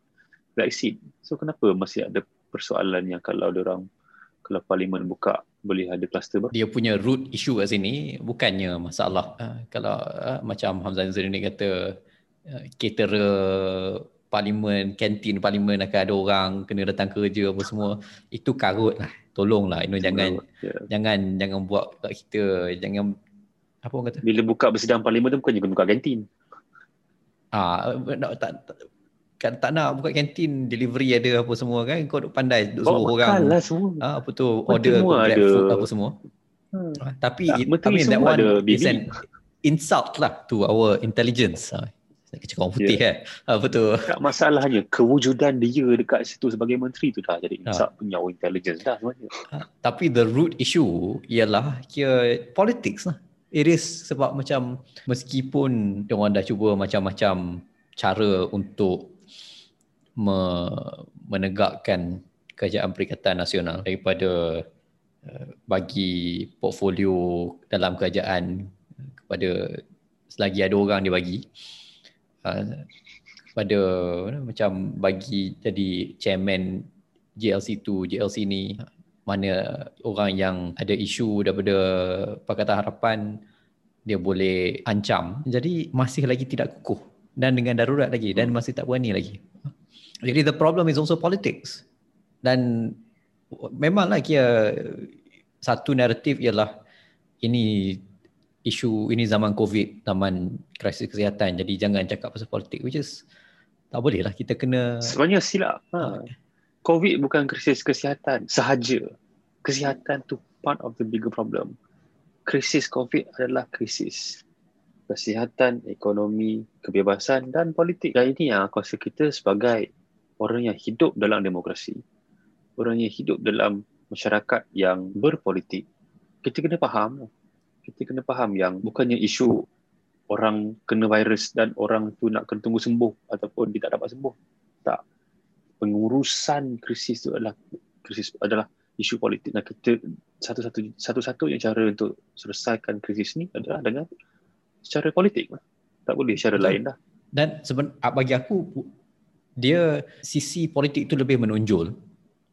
vaksin. So kenapa masih ada persoalan yang kalau dia orang kalau parlimen buka boleh ada kluster baru? Dia punya root issue kat sini bukannya masalah. Uh, kalau uh, macam Hamzah Zain ni kata uh, caterer parlimen, kantin parlimen akan ada orang kena datang kerja apa semua. Itu karut lah. Tolonglah. You know, jangan yeah. jangan jangan buat kita jangan apa orang kata? Bila buka bersidang parlimen tu bukannya buka kantin. Ah, tak, tak, kan tak nak buka kantin delivery ada apa semua kan kau duk pandai duk suruh orang lah semua. ah, apa tu order semua grab ada. food apa semua Hmm. Ah, tapi Tak, it, menteri I mean that one ada is an insult lah to our intelligence ah, kecil orang putih Yeah. kan ah, betul Tak masalahnya kewujudan dia dekat situ sebagai menteri tu dah jadi Ha. insap punya intelligence dah sebenarnya. Ah, tapi the root issue ialah kira politics lah. It is sebab macam meskipun orang dah cuba macam-macam cara untuk menegakkan kerajaan Perikatan Nasional daripada uh, bagi portfolio dalam kerajaan kepada selagi ada orang dia bagi. Uh, kepada macam bagi jadi chairman JLC tu JLC ni mana orang yang ada isu daripada Pakatan Harapan dia boleh ancam. Jadi masih lagi tidak kukuh dan dengan darurat lagi dan masih tak berani lagi jadi the problem is also politics dan memanglah kira satu naratif ialah ini isu ini zaman covid zaman krisis kesihatan jadi jangan cakap pasal politik which is tak boleh lah kita kena Sebenarnya silap. Ha. COVID bukan krisis kesihatan sahaja. Kesihatan tu part of the bigger problem. Krisis COVID adalah krisis kesihatan, ekonomi, kebebasan dan politik. Dan ini yang aku rasa kita sebagai orang yang hidup dalam demokrasi, orang yang hidup dalam masyarakat yang berpolitik, kita kena faham. Kita kena faham yang bukannya isu orang kena virus dan orang tu nak kena tunggu sembuh ataupun dia tak dapat sembuh. Tak. Pengurusan krisis tu adalah krisis adalah isu politik dan kita satu-satu satu-satunya cara untuk selesaikan krisis ni adalah dengan secara politik. Tak boleh secara lain dah. Dan seben, bagi aku dia sisi politik itu lebih menonjol.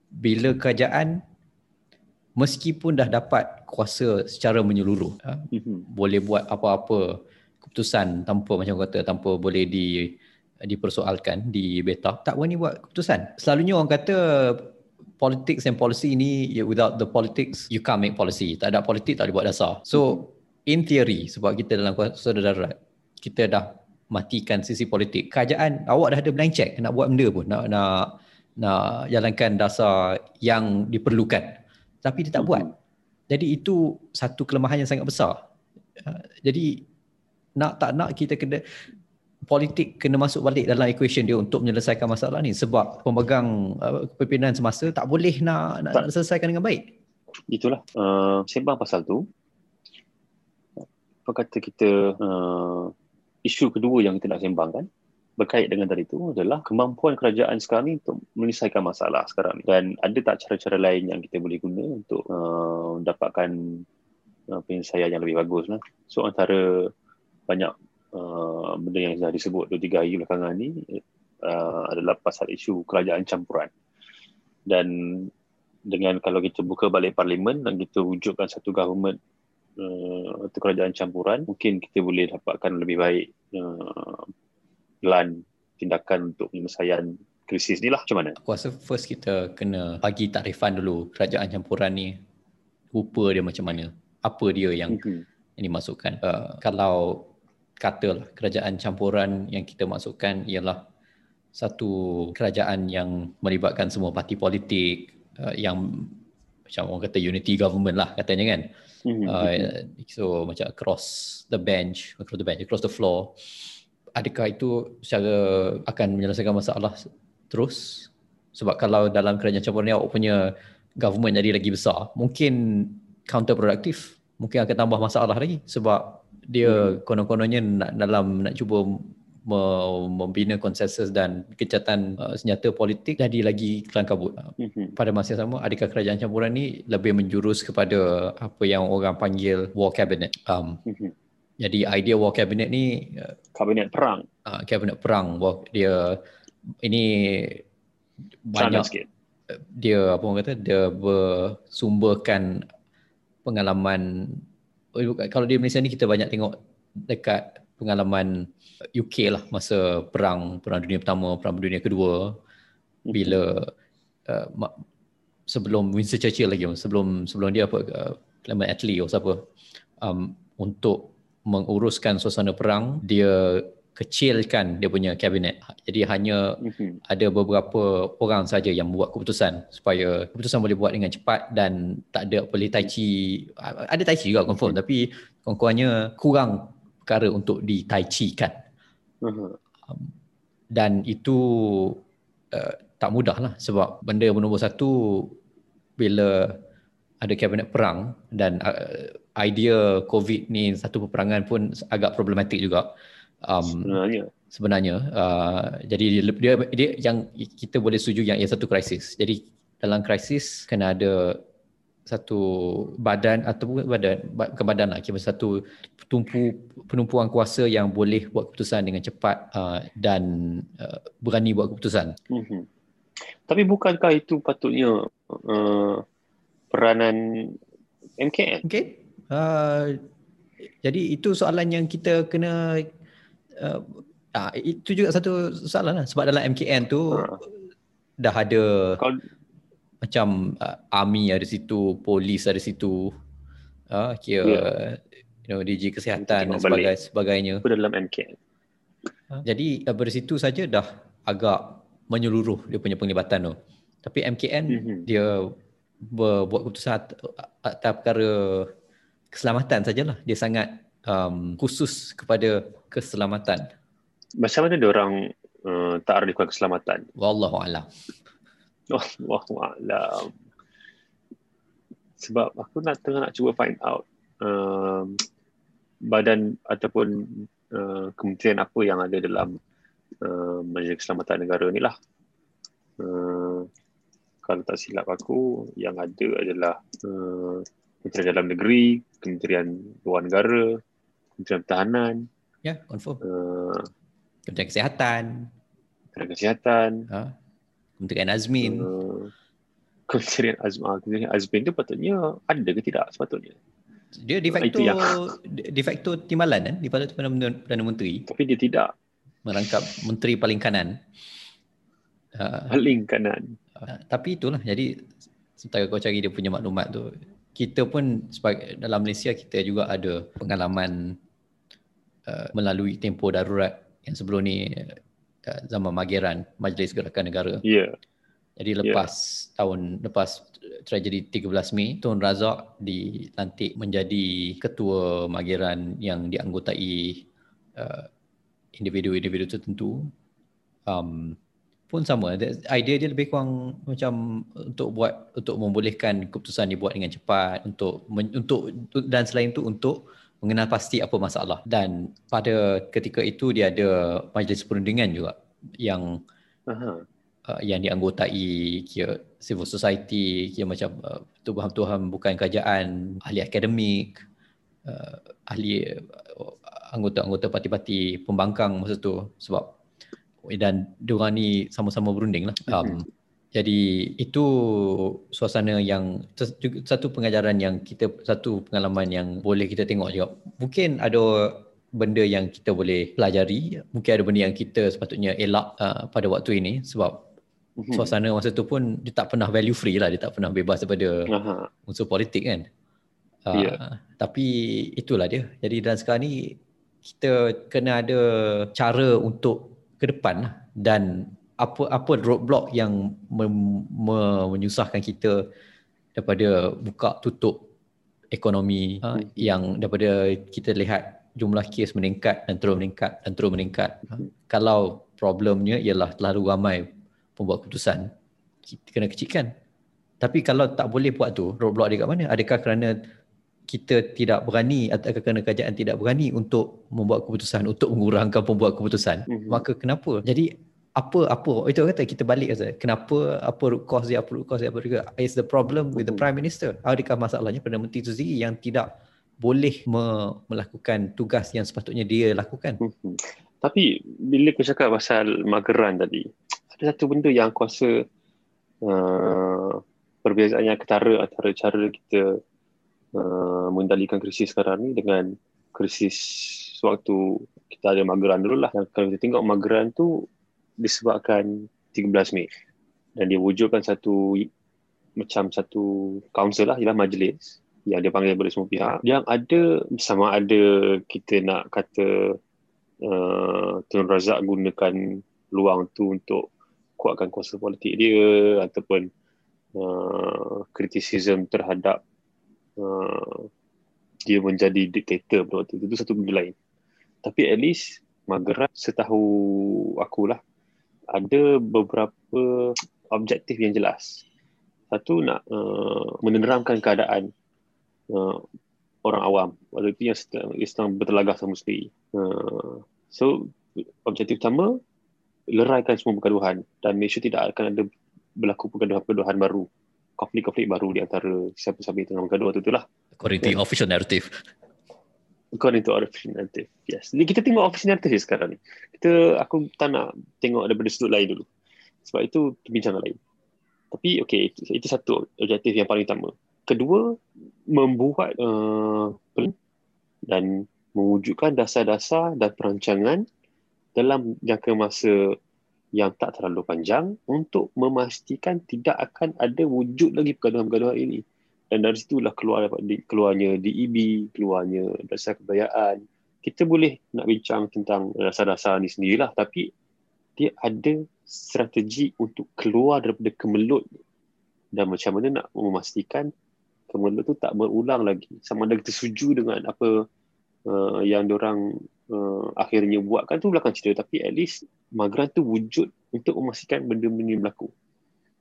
Bila kerajaan meskipun dah dapat kuasa secara menyeluruh Mhm. boleh buat apa-apa keputusan tanpa macam kata tanpa boleh di dipersoalkan di beta tak berani buat keputusan. Selalunya orang kata politics and policy ini ya, without the politics you can't make policy. Tak ada politik tak boleh buat dasar. So in theory sebab kita dalam kuasa darurat kita dah matikan sisi politik kerajaan awak dah ada blank check nak buat benda pun nak nak nak jalankan dasar yang diperlukan tapi dia tak buat jadi itu satu kelemahan yang sangat besar Uh, jadi nak tak nak kita kena politik kena masuk balik dalam equation dia untuk menyelesaikan masalah ni sebab pemegang uh, kepimpinan semasa tak boleh nak, nak, Tak. nak selesaikan dengan baik. Itulah uh, sembang pasal tu. Apa kata kita uh, isu kedua yang kita nak sembangkan berkait dengan tadi tu adalah kemampuan kerajaan sekarang ni untuk menyelesaikan masalah sekarang ni dan ada tak cara-cara lain yang kita boleh guna untuk uh, mendapatkan uh, penyelesaian yang lebih bagus lah. So antara banyak uh, benda yang dah disebut 2-3 hari belakangan ni uh, adalah pasal isu kerajaan campuran dan dengan kalau kita buka balik parlimen dan kita wujudkan satu government uh, atau kerajaan campuran mungkin kita boleh dapatkan lebih baik uh, plan tindakan untuk penyelesaian krisis ni lah macam mana? Aku rasa first kita kena bagi takrifan dulu kerajaan campuran ni rupa dia macam mana. Apa dia yang Mhm. yang dimasukkan. Uh, kalau katalah kerajaan campuran yang kita masukkan ialah satu kerajaan yang melibatkan semua parti politik uh, yang macam orang kata unity government lah katanya kan. Uh, so macam across the bench, across the bench, across the floor. Adakah itu secara akan menyelesaikan masalah terus? Sebab kalau dalam kerajaan campuran ni awak punya government jadi lagi besar, mungkin counterproductive, mungkin akan tambah masalah lagi sebab dia konon-kononnya nak dalam nak cuba membina konsensus dan kecacatan uh, senjata politik jadi lagi kelang kabut. Uh, Mhm. pada masa yang sama adakah kerajaan campuran ni lebih menjurus kepada apa yang orang panggil war cabinet um, Mhm. jadi idea war cabinet ni uh, Kabinet perang uh, kabinet perang war, dia ini Banyak sikit. dia apa orang kata dia bersumberkan pengalaman kalau di Malaysia ni kita banyak tengok dekat pengalaman UK lah masa perang perang dunia pertama perang dunia kedua bila uh, sebelum Winston Churchill lagi sebelum sebelum dia apa uh, Clement Attlee atau siapa um, untuk menguruskan suasana perang dia kecilkan dia punya kabinet. Jadi hanya mm-hmm. ada beberapa orang saja yang membuat keputusan supaya keputusan boleh buat dengan cepat dan tak ada boleh tai chi ada tai chi juga confirm mm-hmm. tapi kurang-kurangnya kurang perkara untuk di tai chi kan. Mm-hmm. Um, dan itu uh, tak mudah lah sebab benda yang nombor satu bila ada kabinet perang dan uh, idea COVID ni satu peperangan pun agak problematik juga. Um, sebenarnya. sebenarnya uh, jadi dia, dia dia yang kita boleh setuju yang ia satu krisis. Jadi dalam krisis kena ada satu badan atau badan bukan badan lah kira satu tumpu penumpuan kuasa yang boleh buat keputusan dengan cepat uh, dan uh, berani buat keputusan. Mm-hmm. Tapi bukankah itu patutnya uh, peranan MKN? Okay. Uh, jadi itu soalan yang kita kena uh, ah, itu juga satu soalan lah sebab dalam MKN tu ha. dah ada Kalo, macam uh, army ada situ, polis ada situ. Ah uh, kira yeah. you know DG kesihatan dan sebagainya sebagainya. Itu dalam MKN. Uh, jadi uh, dari situ saja dah agak menyeluruh dia punya penglibatan tu. Tapi MKN mm-hmm. dia buat keputusan atas perkara keselamatan sajalah. Dia sangat um, khusus kepada keselamatan. Macam mana dia orang uh, tak ada keselamatan? Wallahu a'lam. Wallahu a'lam. Sebab aku nak tengah nak cuba find out um, badan ataupun uh, kementerian apa yang ada dalam uh, Majlis Keselamatan Negara ni lah. Uh, kalau tak silap aku, yang ada adalah uh, Kementerian Dalam Negeri, Kementerian Luar Negara, Kementerian Pertahanan. Ya, confirm. Uh, Kementerian Kesihatan. Kementerian Kesihatan. Ha? Kementerian Azmin. Uh, Kementerian Azmin. Kementerian Azmin tu patutnya ada ke tidak sepatutnya? Dia de facto, yang... de facto timbalan kan? Di pada Perdana Menteri. Tapi dia tidak. Merangkap Menteri paling kanan. Uh, paling kanan. Uh, tapi itulah. Jadi sementara kau cari dia punya maklumat tu. Kita pun sebagai, dalam Malaysia kita juga ada pengalaman uh, melalui tempoh darurat yang sebelum ni uh, zaman Mageran Majlis Gerakan Negara. Ya. Yeah. Jadi lepas yeah. tahun lepas tragedi 13 Mei, Tun Razak dilantik menjadi ketua Mageran yang dianggotai uh, individu-individu tertentu. Um, pun sama idea dia lebih kurang macam untuk buat untuk membolehkan keputusan dibuat dengan cepat untuk untuk dan selain itu untuk mengenal pasti apa masalah dan pada ketika itu dia ada majlis perundingan juga yang uh-huh. uh, yang dianggotai kira civil society kira macam uh, tubuhan-tubuhan bukan kerajaan ahli akademik uh, ahli uh, anggota-anggota parti-parti pembangkang masa tu sebab dan diorang ni sama-sama berunding lah um, uh-huh. Jadi itu suasana yang satu pengajaran yang kita satu pengalaman yang boleh kita tengok juga. Mungkin ada benda yang kita boleh pelajari, mungkin ada benda yang kita sepatutnya elak uh, pada waktu ini sebab mhm. suasana masa tu pun dia tak pernah value free lah, dia tak pernah bebas daripada unsur politik kan. Uh, yeah. Tapi itulah dia. Jadi dalam sekarang ni kita kena ada cara untuk ke depan lah dan apa apa roadblock yang mem, me, menyusahkan kita daripada buka tutup ekonomi ha, hmm. yang daripada kita lihat jumlah kes meningkat dan terus meningkat dan terus meningkat. Ha, hmm. Kalau problemnya ialah terlalu ramai pembuat keputusan, kita kena kecilkan. Tapi kalau tak boleh buat tu, roadblock dia kat mana? Adakah kerana kita tidak berani atau kerana kerajaan tidak berani untuk membuat keputusan untuk mengurangkan pembuat keputusan? Hmm. Maka kenapa? Jadi apa apa? Itu kata kita balik kata kenapa apa root cause dia apa root cause dia apa juga is the problem with the prime minister. Adakah masalahnya Perdana Menteri itu sendiri yang tidak boleh me- melakukan tugas yang sepatutnya dia lakukan. Hmm. tapi bila kau cakap pasal mageran tadi ada satu benda yang aku rasa uh, perbezaan yang ketara antara cara kita uh, mengendalikan krisis sekarang ni dengan krisis waktu kita ada mageran dulu lah. Kalau kita tengok mageran tu disebabkan 13 Mei. Dan dia wujudkan satu macam satu council lah ialah majlis yang dia panggil boleh semua pihak. Yang ada sama ada kita nak kata uh, Tun Razak gunakan peluang tu untuk kuatkan kuasa politik dia ataupun uh, kritisism terhadap uh, dia menjadi diktator pada waktu itu, itu satu benda lain. Tapi at least Mageran setahu akulah ada beberapa objektif yang jelas. Satu nak uh, meneramkan keadaan uh, orang awam. Waktu itu yang sedang, bertelagah sama sendiri. Uh, so objektif utama leraikan semua pergaduhan dan make sure tidak akan ada berlaku pergaduhan-pergaduhan baru konflik-konflik baru di antara siapa-siapa yang tengah bergaduh waktu itulah according to official narrative according to official narrative. Yes. Jadi kita tengok official narrative sekarang ni. Kita aku tak nak tengok daripada sudut lain dulu. Sebab itu perbincangan lain. Tapi okay itu, itu satu objektif yang paling utama. Kedua membuat uh, dan mewujudkan dasar-dasar dan perancangan dalam jangka masa yang tak terlalu panjang untuk memastikan tidak akan ada wujud lagi pergaduhan-pergaduhan ini. Dan dari situlah keluar keluarnya DEB, keluarnya dasar kebayaan. Kita boleh nak bincang tentang dasar-dasar ni sendirilah tapi dia ada strategi untuk keluar daripada kemelut dan macam mana nak memastikan kemelut tu tak berulang lagi. Sama ada kita setuju dengan apa uh, yang orang uh, akhirnya buatkan tu belakang cerita tapi at least Magran tu wujud untuk memastikan benda-benda berlaku.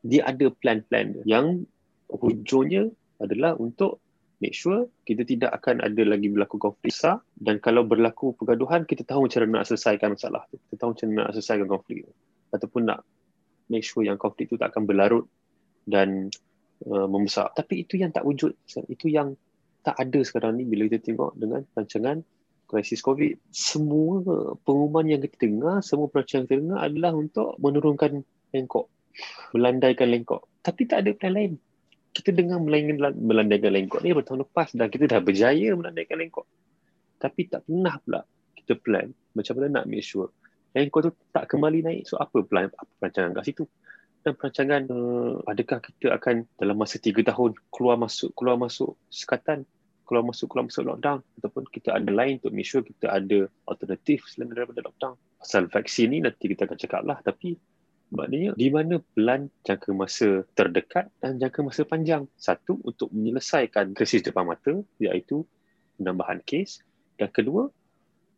Dia ada plan-plan yang hujungnya adalah untuk make sure kita tidak akan ada lagi berlaku konflik besar dan kalau berlaku pergaduhan kita tahu mana nak selesaikan masalah tu. Kita tahu mana nak selesaikan konflik tu. Ataupun nak make sure yang konflik tu tak akan berlarut dan uh, membesar. Tapi itu yang tak wujud. Itu yang tak ada sekarang ni bila kita tengok dengan rancangan krisis COVID. Semua pengumuman yang kita dengar, semua perancangan yang kita dengar adalah untuk menurunkan lengkok, melandaikan lengkok. Tapi tak ada plan lain. Kita dengar melandaikan lengkok ni bertahun lepas dan kita dah berjaya melandaikan lengkok. Tapi tak pernah pula kita plan macam mana nak make sure lengkok tu tak kembali naik. So apa plan, apa perancangan kat situ? Dan perancangan uh, adakah kita akan dalam masa tiga tahun keluar masuk keluar masuk sekatan keluar masuk keluar masuk lockdown ataupun kita ada lain untuk make sure kita ada alternatif selain daripada lockdown. Pasal vaksin ni nanti kita akan cakap lah tapi maknanya di mana plan jangka masa terdekat dan jangka masa panjang. Satu untuk menyelesaikan krisis depan mata iaitu penambahan kes dan kedua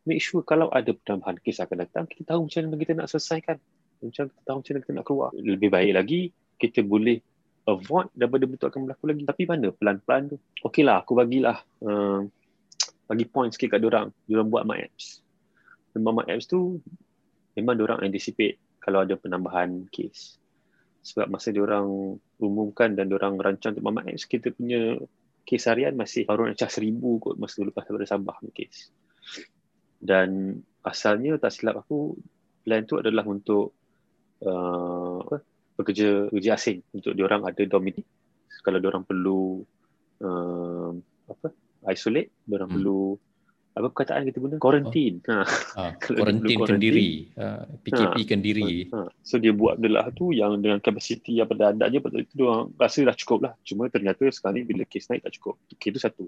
make sure kalau ada penambahan kes akan datang kita tahu macam mana kita nak selesaikan. Macam kita tahu macam mana kita nak keluar. Lebih baik lagi kita boleh avoid daripada betul akan berlaku lagi. Tapi mana pelan-pelan tu? Okey lah, aku bagilah uh, bagi point sikit kat diorang. Diorang buat my apps. Dan my apps tu memang diorang anticipate kalau ada penambahan case. Sebab masa diorang umumkan dan diorang rancang untuk my apps, kita punya case harian masih baru nak cah seribu kot masa lepas daripada Sabah punya case. Dan asalnya tak silap aku, plan tu adalah untuk uh, pekerja pekerja asing untuk diorang ada domini kalau diorang perlu uh, apa isolate diorang hmm. perlu apa perkataan kita guna? Quarantine. Oh. ha. Ah, quarantine kendiri. Uh, PKP ha. kendiri. Ha. so dia buat adalah tu yang dengan kapasiti yang pada adanya pada itu diorang rasa dah cukup lah. Cuma ternyata sekarang ni bila kes naik tak cukup. Okay, itu satu.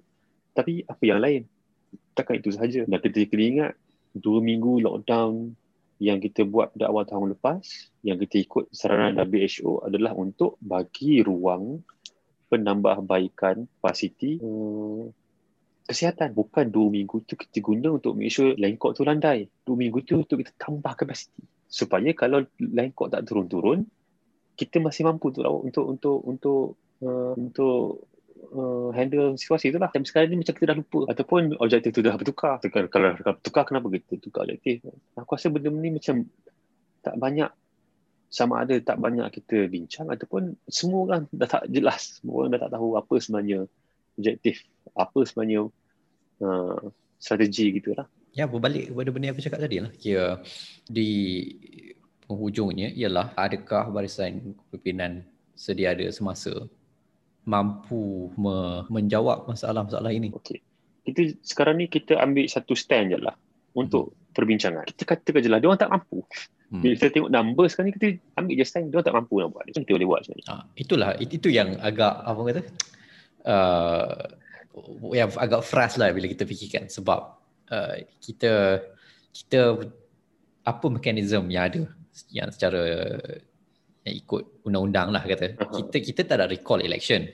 Tapi apa yang lain? Takkan itu sahaja. Dan kita kena ingat dua minggu lockdown yang kita buat pada awal tahun lepas yang kita ikut saranan WHO adalah untuk bagi ruang penambahbaikan kapasiti hmm, kesihatan. Bukan dua minggu tu kita guna untuk make sure lengkok tu landai. Dua minggu tu untuk kita tambah kapasiti. Supaya kalau lengkok tak turun-turun, kita masih mampu untuk untuk untuk untuk uh, untuk uh, handle situasi tu lah. Tapi sekarang ni macam kita dah lupa. Ataupun objektif tu dah bertukar. Kalau, kalau, kalau bertukar, kenapa kita tukar objektif? Aku rasa benda ni macam tak banyak sama ada tak banyak kita bincang ataupun semua orang dah tak jelas. Semua orang dah tak tahu apa sebenarnya objektif. Apa sebenarnya uh, strategi gitu lah. Ya, berbalik kepada benda yang aku cakap tadi lah. Kira di penghujungnya ialah adakah barisan pimpinan sedia ada semasa mampu me- menjawab masalah-masalah ini. Okey. Kita sekarang ni kita ambil satu stand je lah untuk hmm. perbincangan. Kita katakan je lah, dia orang tak mampu. Hmm. Bila kita tengok number sekarang ni, kita ambil je stand, dia orang tak mampu nak buat. Macam kita boleh buat sebenarnya. Ha, itulah, itu yang agak, apa kata, uh, yang agak frust lah bila kita fikirkan. Sebab uh, kita kita apa mekanisme yang ada yang secara yang ikut undang-undang lah kata uh-huh. kita kita tak ada recall election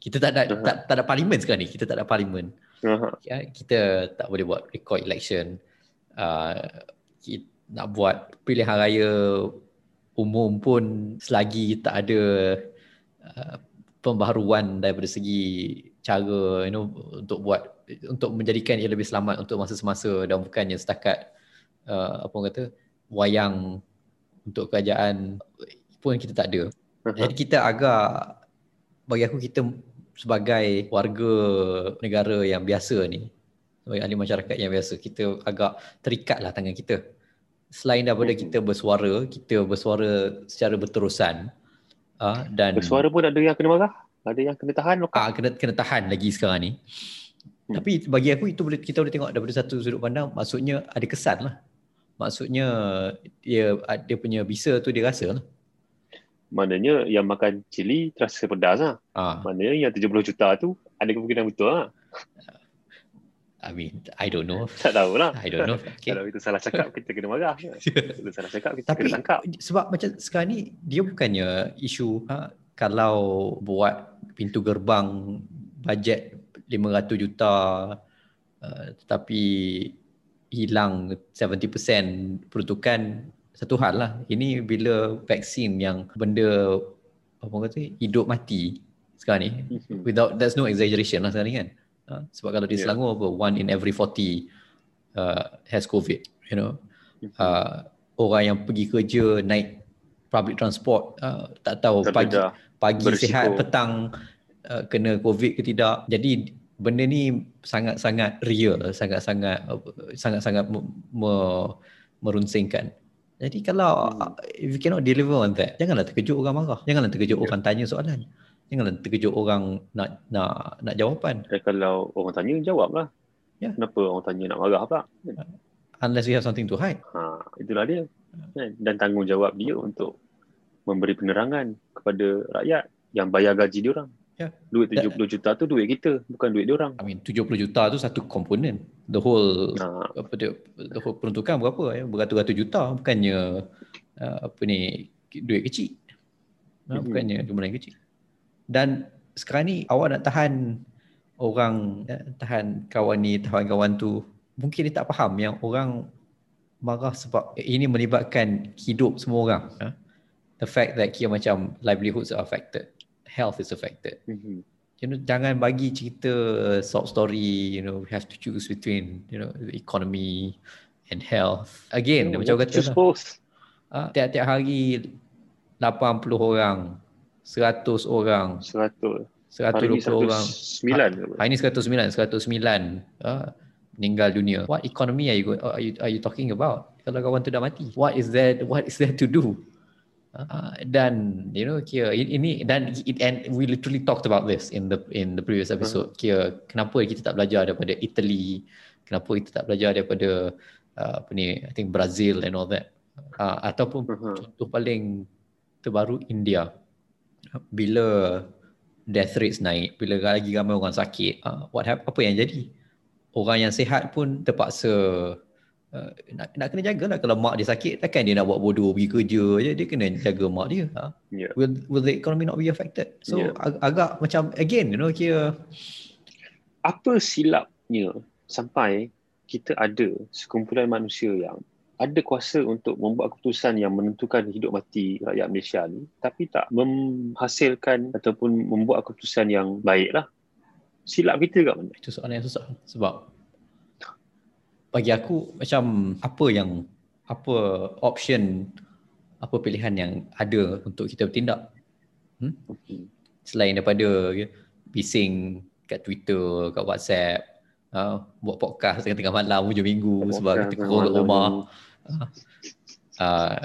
kita tak ada uh-huh. tak, tak ada parlimen sekarang ni kita tak ada parlimen uh-huh. ya, kita tak boleh buat recall election uh, kita nak buat pilihan raya umum pun selagi tak ada uh, pembaharuan daripada segi cara you know untuk buat untuk menjadikan ia lebih selamat untuk masa semasa dan bukannya setakat uh, apa orang kata wayang untuk kerajaan pun kita tak ada. Jadi kita agak bagi aku kita sebagai warga negara yang biasa ni sebagai ahli masyarakat yang biasa kita agak terikat lah tangan kita. Selain daripada hmm. kita bersuara, kita bersuara secara berterusan uh, dan bersuara pun ada yang kena marah, ada yang kena tahan lokal. Ah kena kena tahan lagi sekarang ni. Hmm. Tapi bagi aku itu boleh kita boleh tengok daripada satu sudut pandang maksudnya ada kesan lah maksudnya dia dia punya bisa tu dia rasa lah. Maknanya yang makan cili terasa pedas lah. Ha. Maknanya yang 70 juta tu ada kemungkinan betul lah. I mean, I don't know. Tak tahu lah. I don't know. Okay. Kalau itu salah cakap, kita kena marah. Itu salah cakap, kita Tapi, kena tangkap. Sebab macam sekarang ni, dia bukannya isu ha, kalau buat pintu gerbang bajet 500 juta uh, tetapi hilang 70% peruntukan satu hal lah. Ini bila vaksin yang benda apa kata hidup mati sekarang ni mm-hmm. without there's no exaggeration lah sekarang ni kan. Uh, sebab kalau di Selangor yeah. one in every 40 uh, has covid, you know. Mm-hmm. Uh, orang yang pergi kerja naik public transport uh, tak tahu pagi pagi sihat petang uh, kena covid ke tidak. Jadi benda ni sangat-sangat real, sangat-sangat sangat-sangat me- merunsingkan. Jadi kalau hmm. if you cannot deliver on that, janganlah terkejut orang marah. Janganlah terkejut yeah. orang tanya soalan. Janganlah terkejut orang nak nak nak jawapan. Dan kalau orang tanya jawablah. Yeah. Kenapa orang tanya nak marah pula? Unless you have something to hide. Ha, itulah dia. Kan? Dan tanggungjawab dia untuk memberi penerangan kepada rakyat yang bayar gaji dia orang. Yeah. Duit 70 That, juta tu duit kita, bukan duit dia orang. I mean 70 juta tu satu komponen. The whole nah. apa dia the whole peruntukan berapa ya? Beratus-ratus juta bukannya uh, apa ni duit kecil. Nah, mm-hmm. bukannya jumlah yang kecil. Dan sekarang ni awak nak tahan orang ya, tahan kawan ni, tahan kawan tu, mungkin dia tak faham yang orang marah sebab ini melibatkan hidup semua orang. Ya? The fact that kira macam livelihoods are affected health is affected. Mm-hmm. You know, jangan bagi cerita sob story. You know, we have to choose between you know the economy and health. Again, yeah, macam kata lah. Uh, tiap-tiap hari 80 orang, 100 orang, 100. 120 orang. 9. Hari ni 109, 109 uh, meninggal dunia. What economy are you, are you are you talking about? Kalau kawan tu dah mati. What is there what is there to do? Uh, dan you know kira ini dan it, and we literally talked about this in the in the previous episode. Uh-huh. kira kenapa kita tak belajar daripada Italy? Kenapa kita tak belajar daripada uh, apa ni I think Brazil and all that? Uh, ataupun uh-huh. contoh paling terbaru India. Bila death rates naik bila lagi ramai orang sakit uh, what happen, apa yang jadi? Orang yang sihat pun terpaksa Uh, nak, nak kena jagalah kalau mak dia sakit takkan dia nak buat bodoh pergi kerja je dia kena jaga mak dia ha? yeah. will, will the economy not be affected so yeah. ag- agak macam again you know kira apa silapnya sampai kita ada sekumpulan manusia yang ada kuasa untuk membuat keputusan yang menentukan hidup mati rakyat Malaysia ni tapi tak menghasilkan ataupun membuat keputusan yang baik lah silap kita kat mana? Itu soalan yang susah sebab bagi aku macam apa yang apa option apa pilihan yang ada untuk kita bertindak? Hmm? selain daripada ya, bising kat Twitter, kat WhatsApp uh, buat podcast tengah-tengah malam hujung minggu buat sebab kita kurang kat rumah. uh, uh,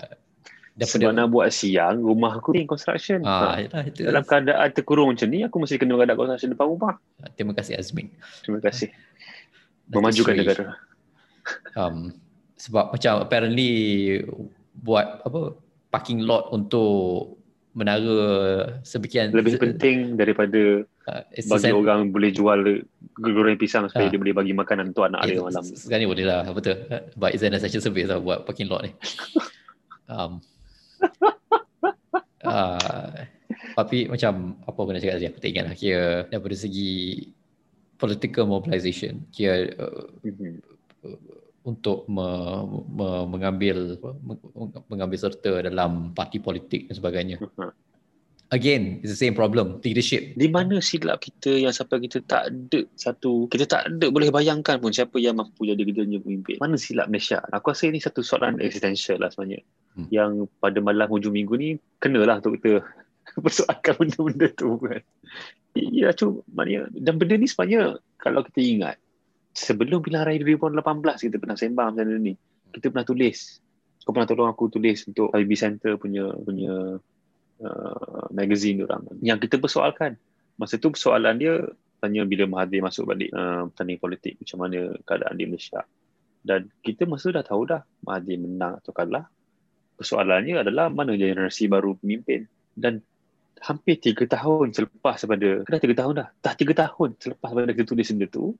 sebab nak buat siang rumah aku ni construction. Uh, ha. itu. Dalam keadaan terkurung macam ni aku mesti kena ada construction depan rumah. Terima kasih Azmin. Terima kasih. Memajukan negara um, sebab macam apparently buat apa parking lot untuk menara sebegian Lebih penting daripada uh, bagi orang boleh jual goreng pisang supaya Ah. dia boleh bagi makanan untuk anak dia Eh, malam. se- Sekarang ni boleh lah Betul But it's an essential service lah Buat parking lot ni um, uh, Tapi macam Apa aku nak cakap tadi Aku tak ingat lah Kira daripada segi Political mobilisation Kira uh, Mhm. Untuk me, me, mengambil mengambil serta dalam parti politik dan sebagainya. Again, it's the same problem. Leadership. Di mana silap kita yang sampai kita tak ada satu, kita tak ada boleh bayangkan pun siapa yang mampu jadi punya pemimpin. Mana silap Malaysia? Aku rasa ini satu soalan existential lah sebenarnya. Hmm. Yang pada malam hujung minggu ni, kenalah untuk kita persoalkan benda-benda tu kan. Ya, cu, maknanya, dan benda ni sebenarnya kalau kita ingat, sebelum pilihan raya 2018 kita pernah sembang macam ni. Kita pernah tulis. Kau pernah tolong aku tulis untuk IB Center punya punya uh, magazine orang. Yang kita persoalkan. Masa tu persoalan dia tanya bila Mahathir masuk balik uh, pertandingan politik macam mana keadaan di Malaysia. Dan kita masa tu dah tahu dah Mahathir menang atau kalah. Persoalannya adalah mana generasi baru pemimpin. Dan hampir tiga tahun selepas daripada, dah tiga tahun dah, dah tiga tahun selepas daripada kita tulis benda tu,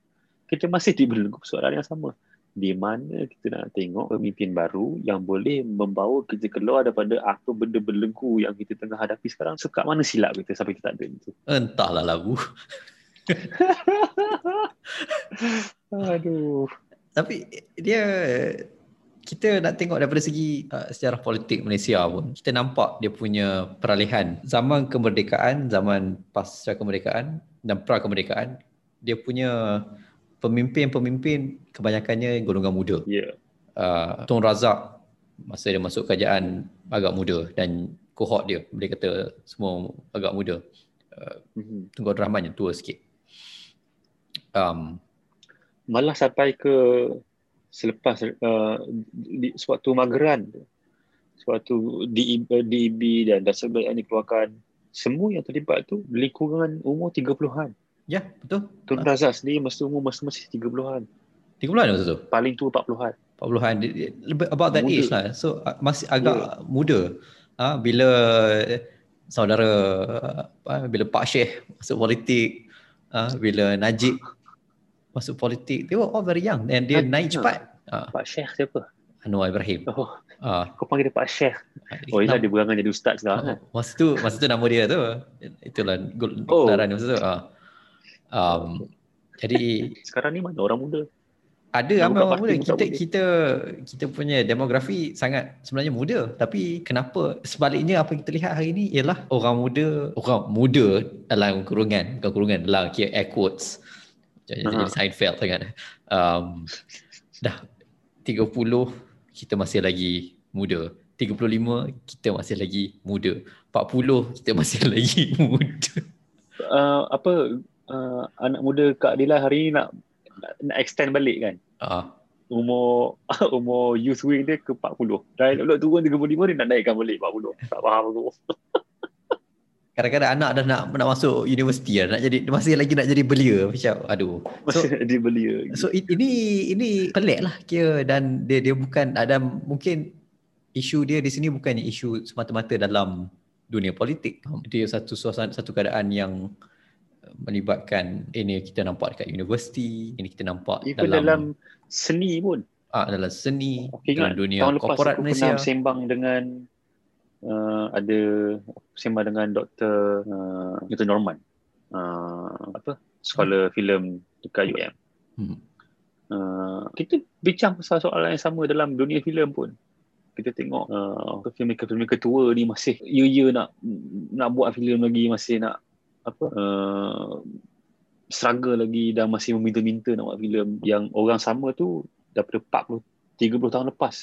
kita masih dibelenggu persoalan yang sama. Di mana kita nak tengok pemimpin baru yang boleh membawa kita keluar daripada apa benda belenggu yang kita tengah hadapi sekarang. So kat mana silap kita sampai kita tak ada itu? Entahlah lagu. Aduh. Tapi dia kita nak tengok daripada segi uh, sejarah politik Malaysia pun kita nampak dia punya peralihan zaman kemerdekaan zaman pasca kemerdekaan dan pra kemerdekaan dia punya pemimpin-pemimpin kebanyakannya golongan muda Ya. Yeah. uh, Tun Razak masa dia masuk kerajaan agak muda dan kohort dia boleh kata semua agak muda uh, Mhm. Tunku Abdul Rahman yang tua sikit um, Malah sampai ke selepas uh, di, sewaktu mageran sewaktu DEB, DEB dan dan sebagainya dikeluarkan semua yang terlibat tu lingkungan umur 30-an. Ya betul Tun Ah. Razak sendiri masa umur masih masih 30-an. 30 an masa tu Paling tua 40-an. 40-an Dia- dia- lebih about that Muda. age lah so uh, masih agak muda ha, bila saudara apa, bila Pak Syekh masuk politik ha, bila Najib masuk politik they were all very young and dia Ah, naik ah. cepat ha, Pak Syekh siapa? Anwar Ibrahim Oh, ha, kau panggil dia Pak Syekh. Oh, ialah dia berangan jadi ustaz sekarang. Oh, masa tu masa tu nama dia tu itulah gol Oh. masa tu ah. Um, jadi Sekarang ni mana orang muda? ada ramai buka orang muda. kita boleh. kita kita punya demografi sangat sebenarnya muda. Tapi kenapa? Sebaliknya apa kita lihat hari ini ialah orang muda orang muda dalam kurungan bukan kurungan dalam kira air quotes. Jadi, jadi Seinfeld kan. Um, dah 30 kita masih lagi muda. 35 kita masih lagi muda. 40 kita masih lagi muda. Uh, apa uh, anak muda Kak Adila hari ni nak nak, nak extend balik kan? ah umur umur youth wing dia ke 40. Dah nak turun 35 dia nak naikkan balik 40. Tak faham aku. kadang-kadang anak dah nak nak masuk universiti dah nak jadi masih lagi nak jadi belia macam aduh Masih nak dia belia. So i- ini ini pelik lah kira dan dia dia bukan ada mungkin isu dia di sini bukannya isu semata-mata dalam dunia politik. Dia satu suasana satu keadaan yang uh, melibatkan ini kita nampak dekat universiti, ini kita nampak Even dalam dalam seni pun. ah, dalam seni, Okay, dalam dunia tahun lepas korporat aku Malaysia. pernah sembang dengan uh, ada sembang dengan Dr. Uh, Dr. Norman. Uh, apa? Scholar filem dekat UM. Hmm. Uh, kita bincang pasal soalan yang sama dalam dunia filem pun. Kita tengok uh, filmmaker-filmmaker tua ni masih ya-ya nak nak buat filem lagi, masih nak apa uh, struggle lagi dan masih meminta-minta nak buat filem yang orang sama tu daripada 40 30 tahun lepas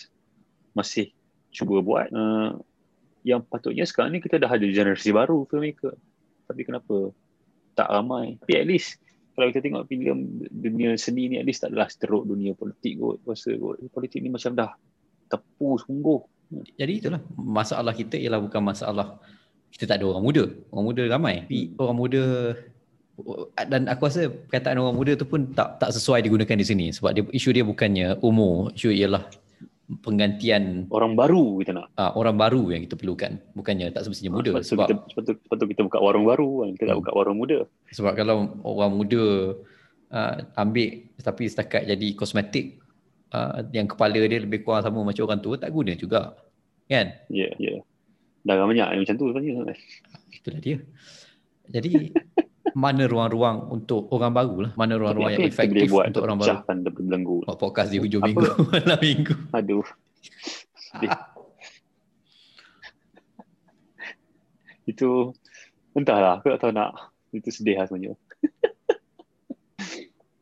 masih cuba buat uh, yang patutnya sekarang ni kita dah ada generasi baru filmmaker. Tapi kenapa? Tak ramai. Tapi at least kalau kita tengok filem dunia seni ni at least tak adalah teruk dunia politik kot rasa kot. Politik ni macam dah tepu sungguh. Jadi itulah masalah kita ialah bukan masalah kita tak ada orang muda. Orang muda ramai. Tapi orang muda dan aku rasa perkataan orang muda tu pun tak tak sesuai digunakan di sini sebab dia isu dia bukannya umur, isu ialah penggantian Orang baru kita nak. uh, orang baru yang kita perlukan bukannya tak semestinya muda tu sebab kita, tu, lepas tu kita buka warung baru kan. Kita tak Hmm. buka warung muda. sebab kalau orang muda uh, ambil tapi setakat jadi kosmetik uh, yang kepala dia lebih kurang sama macam orang tua tak guna juga kan Ya, yeah, ya. Yeah. Dah banyak yang macam tu sebenarnya. itulah dia jadi mana ruang-ruang untuk orang baru lah mana Tapi ruang-ruang yang efektif buat untuk orang baru daripada belenggu? buat podcast di hujung Apa? minggu malam minggu Aduh. Sedih. Itu entahlah aku tak tahu nak itu sedih lah sebenarnya.